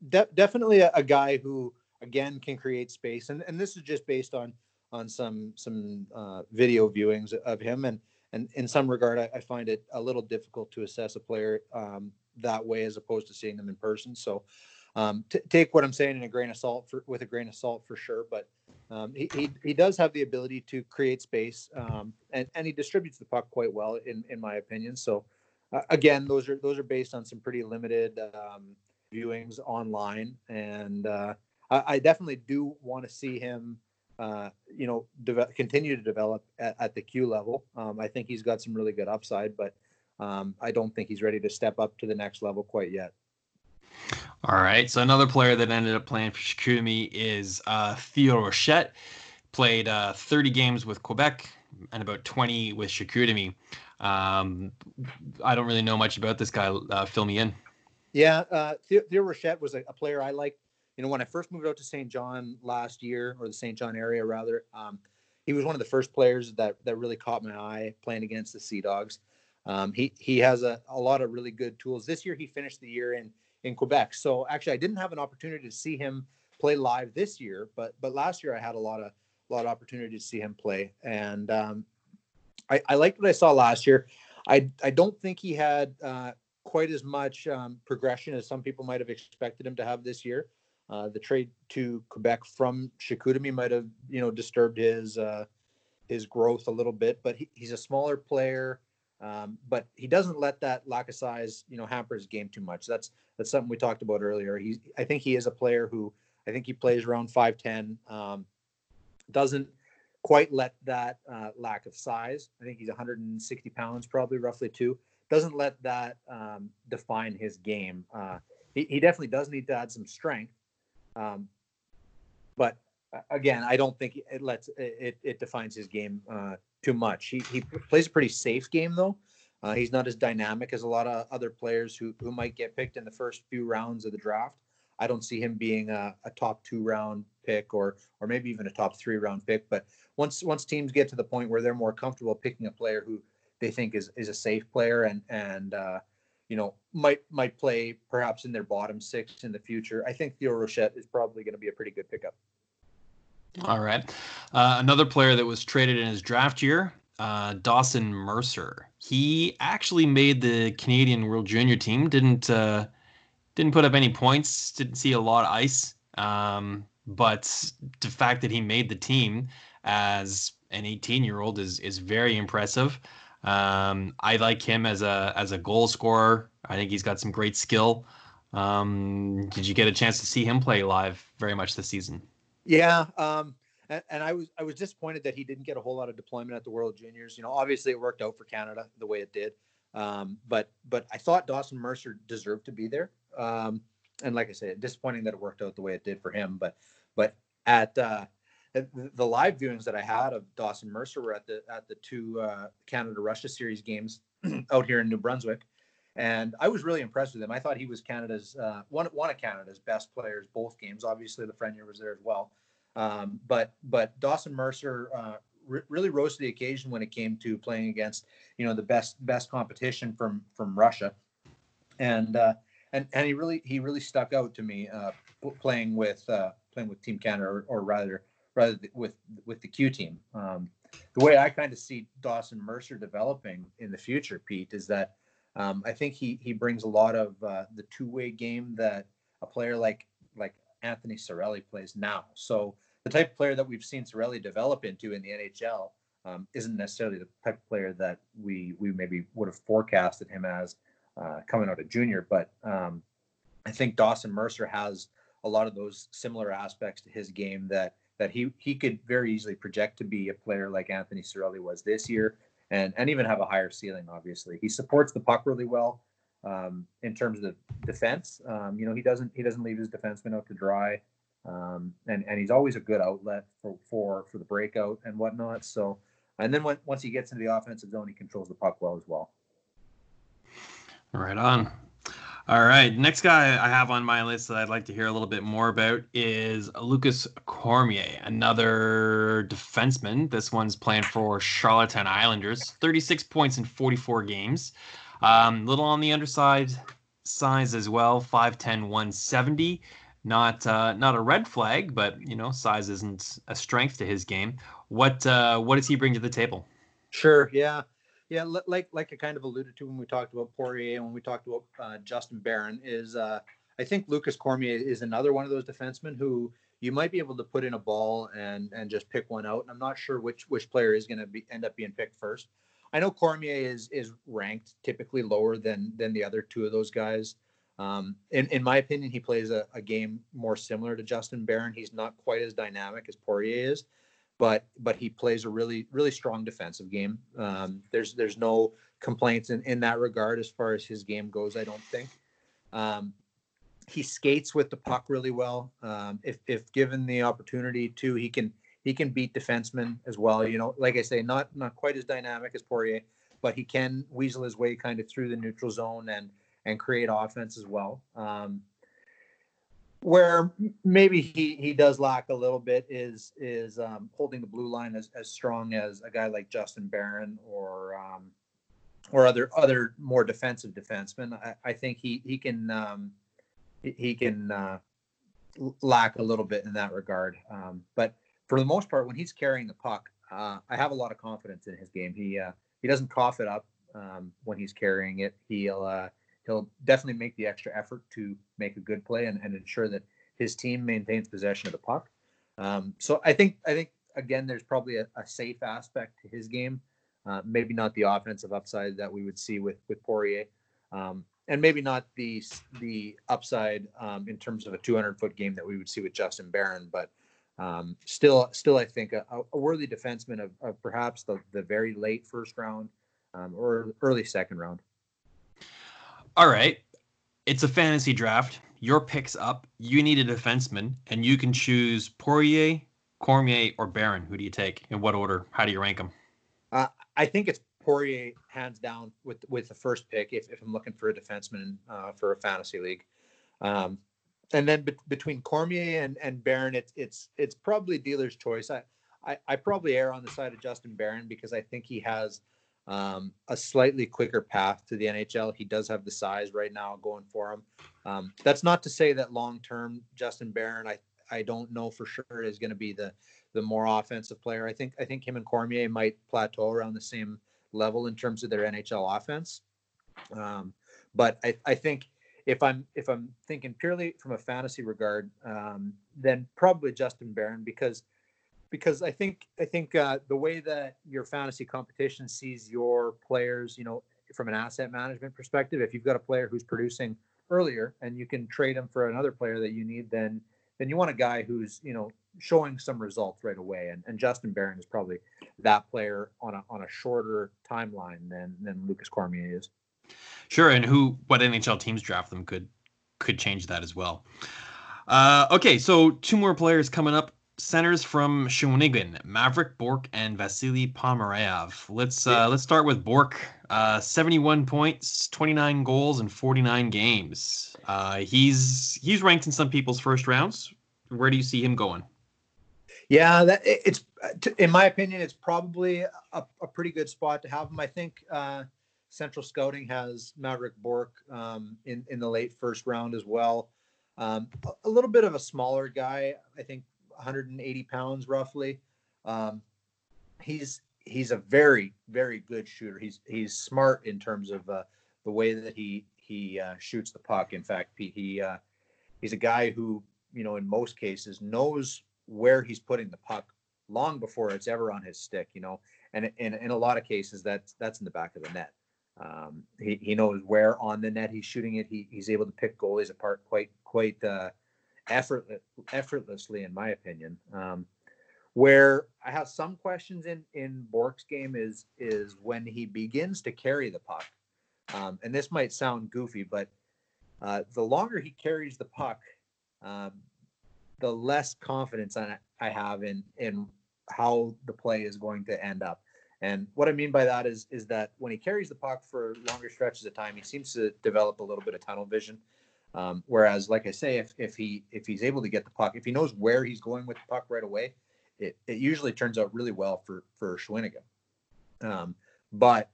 de- definitely a, a, guy who again can create space, and, and this is just based on on some some uh, video viewings of him, and and in some regard, I, I, find it a little difficult to assess a player um, that way as opposed to seeing them in person. So. Um, t- take what I'm saying in a grain of salt for, with a grain of salt for sure, but um, he, he, he does have the ability to create space, um, and and he distributes the puck quite well, in in my opinion. So, uh, again, those are those are based on some pretty limited um, viewings online, and uh, I, I, definitely do want to see him, uh, you know, continue to develop at, at the Q level. Um, I think he's got some really good upside, but um, I don't think he's ready to step up to the next level quite yet. All right. So another player that ended up playing for Chicoutimi is uh, Theo Rochette. Played uh, 30 games with Quebec and about 20 with Chicoutimi. Um, I don't really know much about this guy. Uh, fill me in. Yeah, uh, Theo, Theo Rochette was a, a, player I liked. You know, when I first moved out to Saint John last year, or the Saint John area rather, um, he was one of the first players that that really caught my eye playing against the Sea Dogs. Um, he he has a, a lot of really good tools. This year, he finished the year in in Quebec. So actually, I didn't have an opportunity to see him play live this year, but but last year I had a lot of lot of opportunity to see him play, and um, I, I liked what I saw last year. I I don't think he had uh, quite as much um, progression as some people might have expected him to have this year. Uh, the trade to Quebec from Chicoutimi might have you know disturbed his uh, his growth a little bit, but he, he's a smaller player. Um, but he doesn't let that lack of size, you know, hamper his game too much. That's that's something we talked about earlier. He's I think he is a player who I think he plays around five ten. Um, doesn't quite let that uh, lack of size. I think he's 160 pounds, probably roughly too. Doesn't let that um, define his game. Uh, he, he, definitely does need to add some strength, um, but again, I don't think it lets it, it defines his game uh, too much. He he plays a pretty safe game though. Uh, he's not as dynamic as a lot of other players who who might get picked in the first few rounds of the draft. I don't see him being a, a top two round pick or or maybe even a top three round pick. But once once teams get to the point where they're more comfortable picking a player who they think is is a safe player and and uh, you know might might play perhaps in their bottom six in the future, I think Theo Rochette is probably going to be a pretty good pickup. All right, uh, another player that was traded in his draft year. Uh, Dawson Mercer. He actually made the Canadian World Junior team. Didn't uh, didn't put up any points. Didn't see a lot of ice. Um, but the fact that he made the team as an 18 year old is is very impressive. Um, I like him as a as a goal scorer. I think he's got some great skill. Um, did you get a chance to see him play live very much this season? Yeah, um, and, and, I was I was disappointed that he didn't get a whole lot of deployment at the World Juniors. You know, obviously it worked out for Canada the way it did, um, but but I thought Dawson Mercer deserved to be there. Um, and like I said, disappointing that it worked out the way it did for him. But but at uh, the live viewings that I had of Dawson Mercer were at the at the two uh, Canada Russia series games <clears throat> out here in New Brunswick, and I was really impressed with him. I thought he was Canada's uh, one one of Canada's best players both games. Obviously, the Lafreniere was there as well, um, but but Dawson Mercer uh, really rose to the occasion when it came to playing against you know the best best competition from from Russia, and uh, and and he really he really stuck out to me uh, playing with uh, playing with Team Canada, or, or rather rather with with the Q team. Um, the way I kind of see Dawson Mercer developing in the future, Pete, is that um, I think he he brings a lot of uh, the two way game that a player like like Anthony Cirelli plays now. So the type of player that we've seen Cirelli develop into in the NHL um, isn't necessarily the type of player that we we maybe would have forecasted him as uh, coming out of junior. But um, I think Dawson Mercer has a lot of those similar aspects to his game that that he he could very easily project to be a player like Anthony Cirelli was this year, and and even have a higher ceiling. Obviously, he supports the puck really well um, in terms of defense. Um, you know, he doesn't he doesn't leave his defenseman out to dry, um, and and he's always a good outlet for for for the breakout and whatnot. So, and then when, once he gets into the offensive zone, he controls the puck well as well. Right on. All right. Next guy I have on my list that I'd like to hear a little bit more about is Lukas Cormier, another defenseman. This one's playing for Charlottetown Islanders. 36 points in 44 games. Um, little on the underside size as well, 5'10, 170. Not uh, not a red flag, but you know, size isn't a strength to his game. What uh, what does he bring to the table? Sure. Yeah. Yeah, like like I kind of alluded to when we talked about Poirier and when we talked about uh, Justin Barron, is uh, I think Lukas Cormier is another one of those defensemen who you might be able to put in a ball and and just pick one out. And I'm not sure which which player is going to be end up being picked first. I know Cormier is is ranked typically lower than than the other two of those guys. Um, in in my opinion, he plays a, a game more similar to Justin Barron. He's not quite as dynamic as Poirier is, but but he plays a really really strong defensive game. Um, there's there's no complaints in, in that regard as far as his game goes. I don't think. Um, he skates with the puck really well. Um, if if given the opportunity to, he can he can beat defensemen as well. You know, like I say, not not quite as dynamic as Poirier, but he can weasel his way kind of through the neutral zone and and create offense as well. Um, where maybe he he does lack a little bit is is um, holding the blue line as, as strong as a guy like Justin Barron or um, or other other more defensive defensemen. I, I think he he can um, he can uh, lack a little bit in that regard. Um, but for the most part, when he's carrying the puck, uh, I have a lot of confidence in his game. He uh, he doesn't cough it up um, when he's carrying it. He'll uh, he'll definitely make the extra effort to make a good play and, and ensure that his team maintains possession of the puck. Um, so I think I think again there's probably a, a safe aspect to his game, uh, maybe not the offensive upside that we would see with with Poirier, um, and maybe not the the upside um, in terms of a 200 foot game that we would see with Justin Barron. But um, still, still, I think a, a worthy defenseman of, of, perhaps the, the very late first round um, or early second round. All right, it's a fantasy draft. Your picks up. You need a defenseman, and you can choose Poirier, Cormier, or Barron. Who do you take? In what order? How do you rank them? Uh, I think it's Poirier hands down with with the first pick if, if I'm looking for a defenseman uh, for a fantasy league. Um, and then be- between Cormier and, and Barron, it's it's it's probably dealer's choice. I, I, I probably err on the side of Justin Barron because I think he has um, a slightly quicker path to the NHL. He does have the size right now going for him. Um, that's not to say that long term Justin Barron, I I don't know for sure is going to be the the more offensive player. I think I think him and Cormier might plateau around the same level in terms of their NHL offense. Um, but I, I think if I'm if I'm thinking purely from a fantasy regard, um, then probably Justin Barron because because I think I think uh, the way that your fantasy competition sees your players, you know, from an asset management perspective, if you've got a player who's producing earlier and you can trade him for another player that you need, then then you want a guy who's you know showing some results right away. And, and Justin Barron is probably that player on a on a shorter timeline than than Lukas Cormier is. Sure, and who what NHL teams draft them could could change that as well. Uh, okay, so two more players coming up. Centers from Shawinigan, Mavrik Bourque and Vasily Ponomarev. Let's uh, yeah. let's start with Bourque. Uh, 71 points, 29 goals, and 49 games. Uh, he's he's ranked in some people's first rounds. Where do you see him going? Yeah, that it's in my opinion, it's probably a, a pretty good spot to have him. I think uh, Central Scouting has Mavrik Bourque um, in in the late first round as well. Um, a, a, little bit of a smaller guy, I think 180 pounds roughly. Um, he's he's a very very good shooter. He's he's smart in terms of uh, the way that he he uh, shoots the puck. In fact, he, he uh, he's a guy who you know in most cases knows where he's putting the puck long before it's ever on his stick. You know, and in in a lot of cases that's that's in the back of the net. Um, he, he knows where on the net he's shooting it. He, he's able to pick goalies apart quite quite uh, effortless, effortlessly, in my opinion. Um, where I have some questions in in Bourque's game is is when he begins to carry the puck, um, and this might sound goofy, but uh, the longer he carries the puck, um, the less confidence I, I have in in how the play is going to end up. And what I mean by that is is that when he carries the puck for longer stretches of time, he seems to develop a little bit of tunnel vision. Um, whereas, like I say, if if he if he's able to get the puck, if he knows where he's going with the puck right away, it, it usually turns out really well for for Shawinigan. Um, but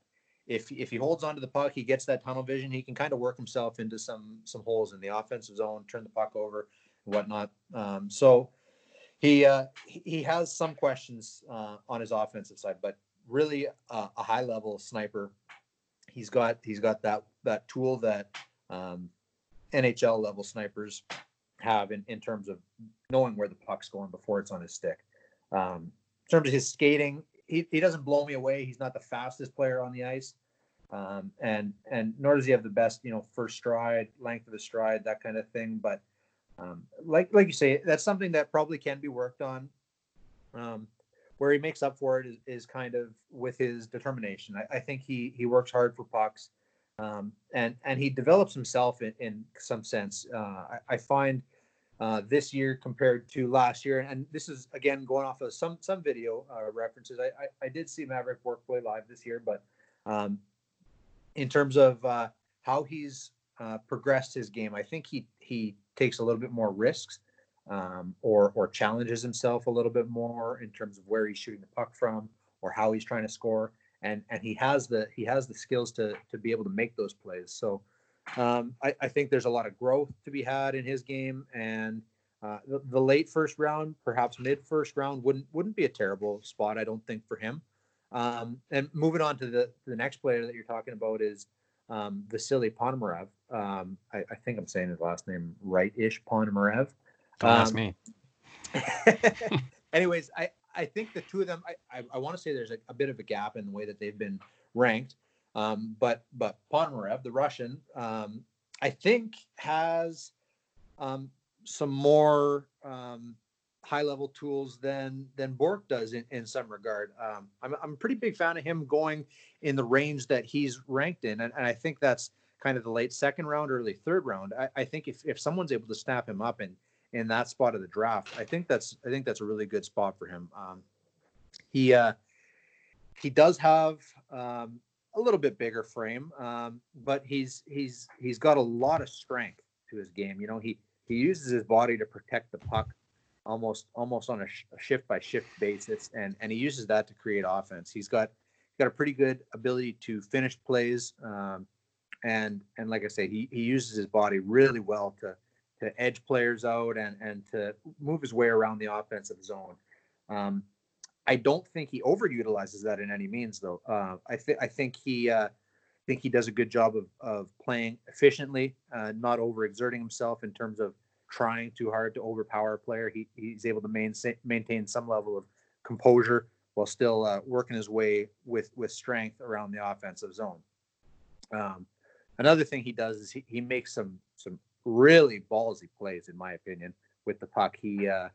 if if he holds onto the puck, he gets that tunnel vision. He can kind of work himself into some some holes in the offensive zone, turn the puck over, and whatnot. Um, so he uh, he has some questions uh, on his offensive side, but really a, a high level sniper. He's got he's got that that tool that um, NHL level snipers have in, in terms of knowing where the puck's going before it's on his stick. Um, in terms of his skating, he, he doesn't blow me away. He's not the fastest player on the ice. Um, and and nor does he have the best, you know, first stride, length of a stride, that kind of thing. But um, like like you say, that's something that probably can be worked on. Um, where he makes up for it is, is kind of with his determination. I, I, think he he works hard for pucks, um, and and he develops himself in, in some sense. Uh, I, I, find uh, this year compared to last year, and this is again going off of some some video uh, references. I, I, I did see Mavrik Bourque play live this year, but um, in terms of uh, how he's uh, progressed his game, I think he he takes a little bit more risks um, or or challenges himself a little bit more in terms of where he's shooting the puck from or how he's trying to score. And and he has the he has the skills to to be able to make those plays. So um, I, I think there's a lot of growth to be had in his game. And uh, the, the late first round, perhaps mid first round, wouldn't wouldn't be a terrible spot. I don't think for him. Um, and moving on to the the next player that you're talking about is um, Vasily Ponomarev. Um, I, I, think I'm saying his last name right-ish, Ponomarev. Don't um, ask me. <laughs> anyways, I, I think the two of them, I, I, I want to say there's a, a, bit of a gap in the way that they've been ranked. Um, but but Ponomarev, the Russian, um, I think has um, some more um, high level tools than than Bourque does in, in some regard. Um, I'm I'm a pretty big fan of him going in the range that he's ranked in, and, and I think that's kind of the late second round, early third round. I, I think if, if someone's able to snap him up in in that spot of the draft, I think that's I think that's a really good spot for him. Um, he uh, he does have um, a little bit bigger frame, um, but he's he's he's got a lot of strength to his game. You know, he he uses his body to protect the puck almost almost on a, sh- a shift by shift basis, and and he uses that to create offense. He's got got a pretty good ability to finish plays, um, and and like I say, he he uses his body really well to to edge players out and and to move his way around the offensive zone. Um, I don't think he overutilizes that in any means, though. Uh, I think I think he uh, think he does a good job of of playing efficiently, uh, not overexerting himself in terms of trying too hard to overpower a player. He he's able to maintain maintain some level of composure while still uh, working his way with with strength around the offensive zone. Um, another thing he does is he, he makes some some really ballsy plays, in my opinion, with the puck. He uh,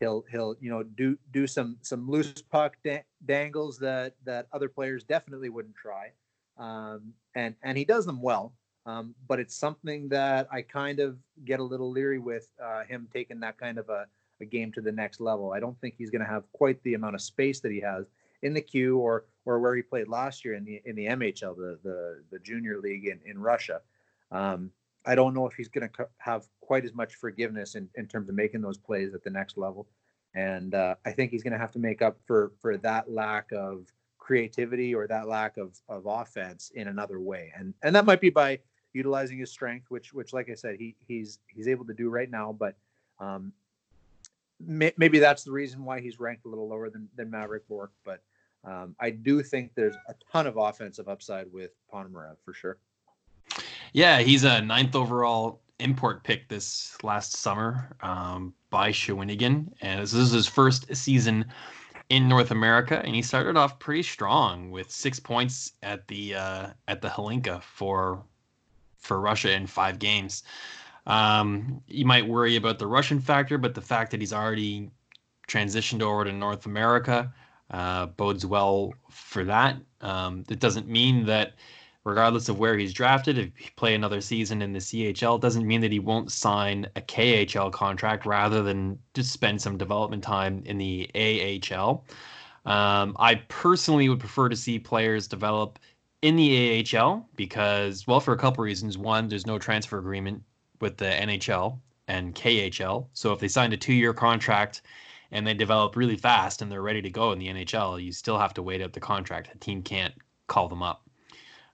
he'll he'll you know do do some some loose puck da- dangles that that other players definitely wouldn't try, um, and and he does them well. Um, but it's something that I kind of get a little leery with uh, him taking that kind of a, a, game to the next level. I don't think he's going to have quite the amount of space that he has in the queue or or where he played last year in the in the MHL, the the, the junior league in in Russia. Um, I don't know if he's going to have quite as much forgiveness in, in terms of making those plays at the next level, and uh, I think he's going to have to make up for for that lack of creativity or that lack of of offense in another way, and and that might be by utilizing his strength, which which like I said, he he's he's able to do right now. But um, may, maybe that's the reason why he's ranked a little lower than than Mavrik Bourque. But um, I do think there's a ton of offensive upside with Ponomarev for sure. Yeah, he's a ninth overall import pick this last summer um, by Shawinigan, and this is his first season in North America, and he started off pretty strong with six points at the uh, at the Hlinka for for Russia in five games. Um, you might worry about the Russian factor, but the fact that he's already transitioned over to North America uh, bodes well for that. Um, it doesn't mean that, regardless of where he's drafted, if he play another season in the CHL, doesn't mean that he won't sign a KHL contract rather than just spend some development time in the AHL. Um, I personally would prefer to see players develop in the AHL because, well, for a couple reasons. One, there's no transfer agreement with the NHL and KHL. So if they signed a two year contract and they develop really fast and they're ready to go in the NHL, you still have to wait out the contract. The team can't call them up.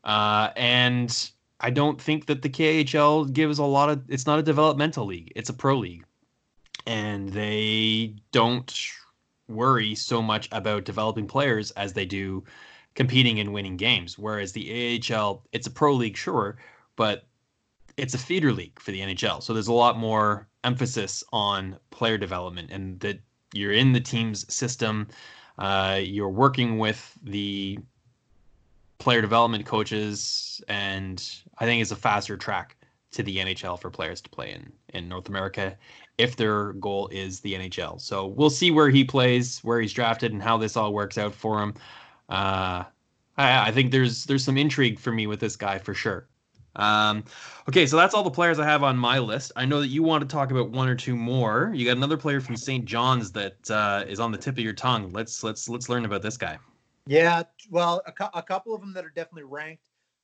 Uh, and I don't think that the KHL gives a lot of, it's not a developmental league, it's a pro league. And they don't worry so much about developing players as they do competing and winning games. Whereas the AHL, it's a pro league, sure, but it's a feeder league for the NHL. So there's a lot more emphasis on player development and that you're in the team's system. Uh, you're working with the player development coaches, and I think it's a faster track to the NHL for players to play in in North America if their goal is the NHL. So we'll see where he plays, where he's drafted, and how this all works out for him. Uh, I, I think there's there's some intrigue for me with this guy for sure. Um, okay, so that's all the players I have on my list. I know that you want to talk about one or two more. You got another player from Saint John's that uh, is on the tip of your tongue. Let's let's let's learn about this guy. Yeah, well, a, a couple of them that are definitely ranked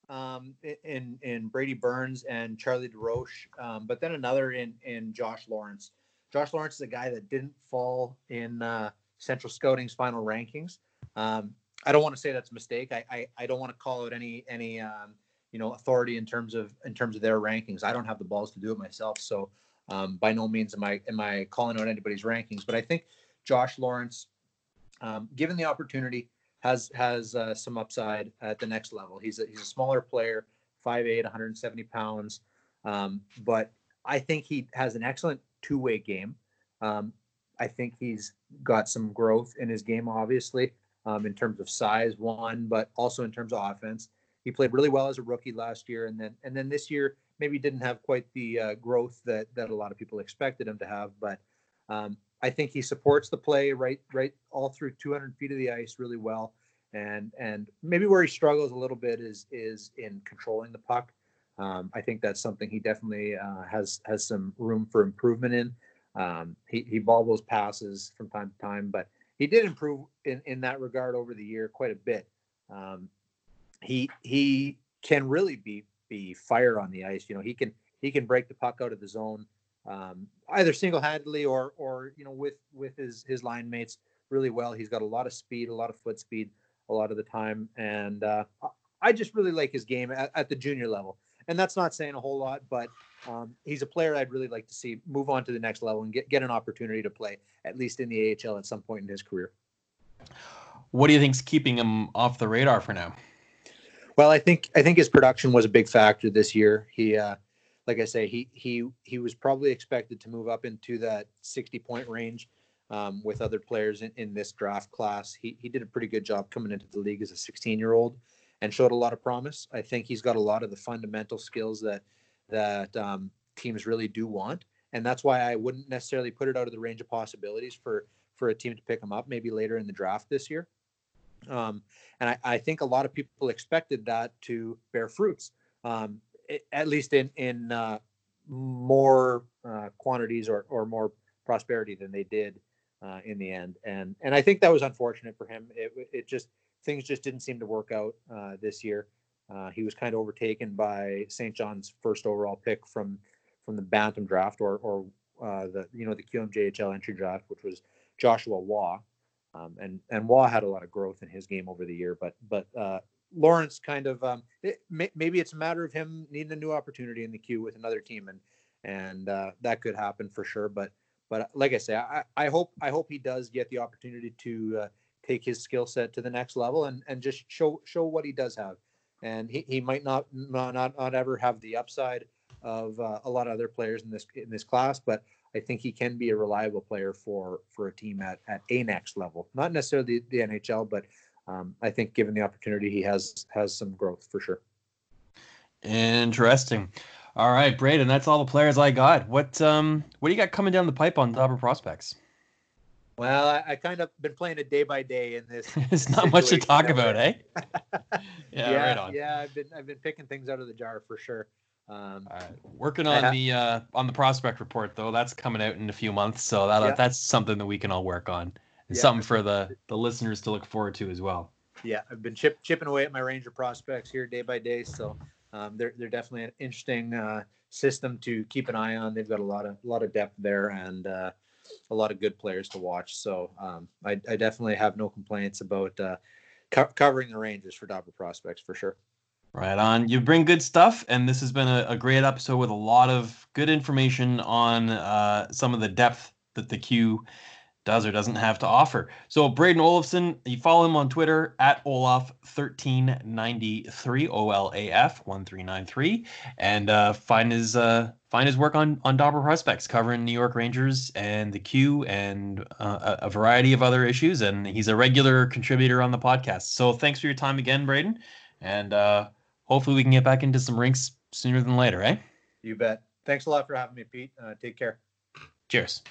um, in in Brady Burns and Charlie DesRoches, um, but then another in in Josh Lawrence. Josh Lawrence is a guy that didn't fall in uh, Central Scouting's final rankings. Um, I don't want to say that's a mistake. I I, I don't want to call out any any um, you know authority in terms of in terms of their rankings. I don't have the balls to do it myself, so um, by no means am I am I calling out anybody's rankings. But I think Josh Lawrence, um, given the opportunity, has has uh, some upside at the next level. He's a, he's a smaller player, 5'8", 170 pounds, um, but I think he has an excellent two way game. Um, I think he's got some growth in his game, obviously um, in terms of size, one, but also in terms of offense. He played really well as a rookie last year, and then and then this year maybe didn't have quite the uh, growth that that a lot of people expected him to have. But um, I think he supports the play right right all through 200 feet of the ice really well. And and maybe where he struggles a little bit is is in controlling the puck. Um, I think that's something he definitely uh, has has some room for improvement in. Um, he he bobbles passes from time to time, but he did improve in, in that regard over the year quite a bit. Um, he he can really be be fire on the ice. You know, he can he can break the puck out of the zone um, either single handedly or or you know with with his his line mates really well. He's got a lot of speed, a lot of foot speed, a lot of the time, and uh, I just really like his game at, at, the junior level. And that's not saying a whole lot, but um, he's a player I'd really like to see move on to the next level and get get an opportunity to play at least in the AHL at some point in his career. What do you think's keeping him off the radar for now? Well, I think I think his production was a big factor this year. He, uh, like I say, he he he was probably expected to move up into that 60 point range um, with other players in, in this draft class. He he did a pretty good job coming into the league as a 16 year old and showed a lot of promise. I think he's got a lot of the fundamental skills that that um, teams really do want, and that's why I wouldn't necessarily put it out of the range of possibilities for for a team to pick him up maybe later in the draft this year. Um, and I, I, think a lot of people expected that to bear fruits, um, at least in in uh, more uh, quantities or, or more prosperity than they did uh, in the end. And and I think that was unfortunate for him. It it just things just didn't seem to work out uh, this year. Uh, he was kind of overtaken by Saint John's first overall pick from from the Bantam draft or or uh, the you know the QMJHL entry draft, which was Joshua Roy. Um, and and Roy had a lot of growth in his game over the year, but but Lawrence kind of um, it, may, maybe it's a matter of him needing a new opportunity in the Q with another team, and and uh, that could happen for sure. But but like I say, I, I hope I hope he does get the opportunity to uh, take his skill set to the next level and and just show show what he does have. And he, he might not not not ever have the upside of uh, a lot of other players in this in this class, but I think he can be a reliable player for for a team at at a next level, not necessarily the, the NHL, but um, I think given the opportunity, he has has some growth for sure. Interesting. All right, Brayden, that's all the players I got. What um what do you got coming down the pipe on Dobber prospects? Well, I, I kind of been playing it day by day in this. <laughs> It's not much to talk about, eh? <laughs> yeah, yeah, right on. Yeah, I've been I've been picking things out of the jar for sure. Um, All right. Working on the uh, on the prospect report though, that's coming out in a few months, so that yeah. that's something that we can all work on, and yeah. something for the the listeners to look forward to as well. Yeah, I've been chip, chipping away at my Ranger prospects here day by day, so um, they're they're definitely an interesting uh, system to keep an eye on. They've got a lot of a lot of depth there and uh, a lot of good players to watch. So um, I, I, definitely have no complaints about uh, co- covering the Rangers for Dobber prospects for sure. Right on. You bring good stuff, and this has been a, a great episode with a lot of good information on uh, some of the depth that the Q does or doesn't have to offer. So Brayden Olafson, you follow him on Twitter at Olaf1393, O L A F 1393, and uh, find his uh, find his work on on Dobber Prospects, covering New York Rangers and the Q and uh, a, a variety of other issues. And he's a regular contributor on the podcast. So thanks for your time again, Brayden, and uh, hopefully we can get back into some rinks sooner than later, eh? You bet. Thanks a lot for having me, Pete. Uh, take care. Cheers.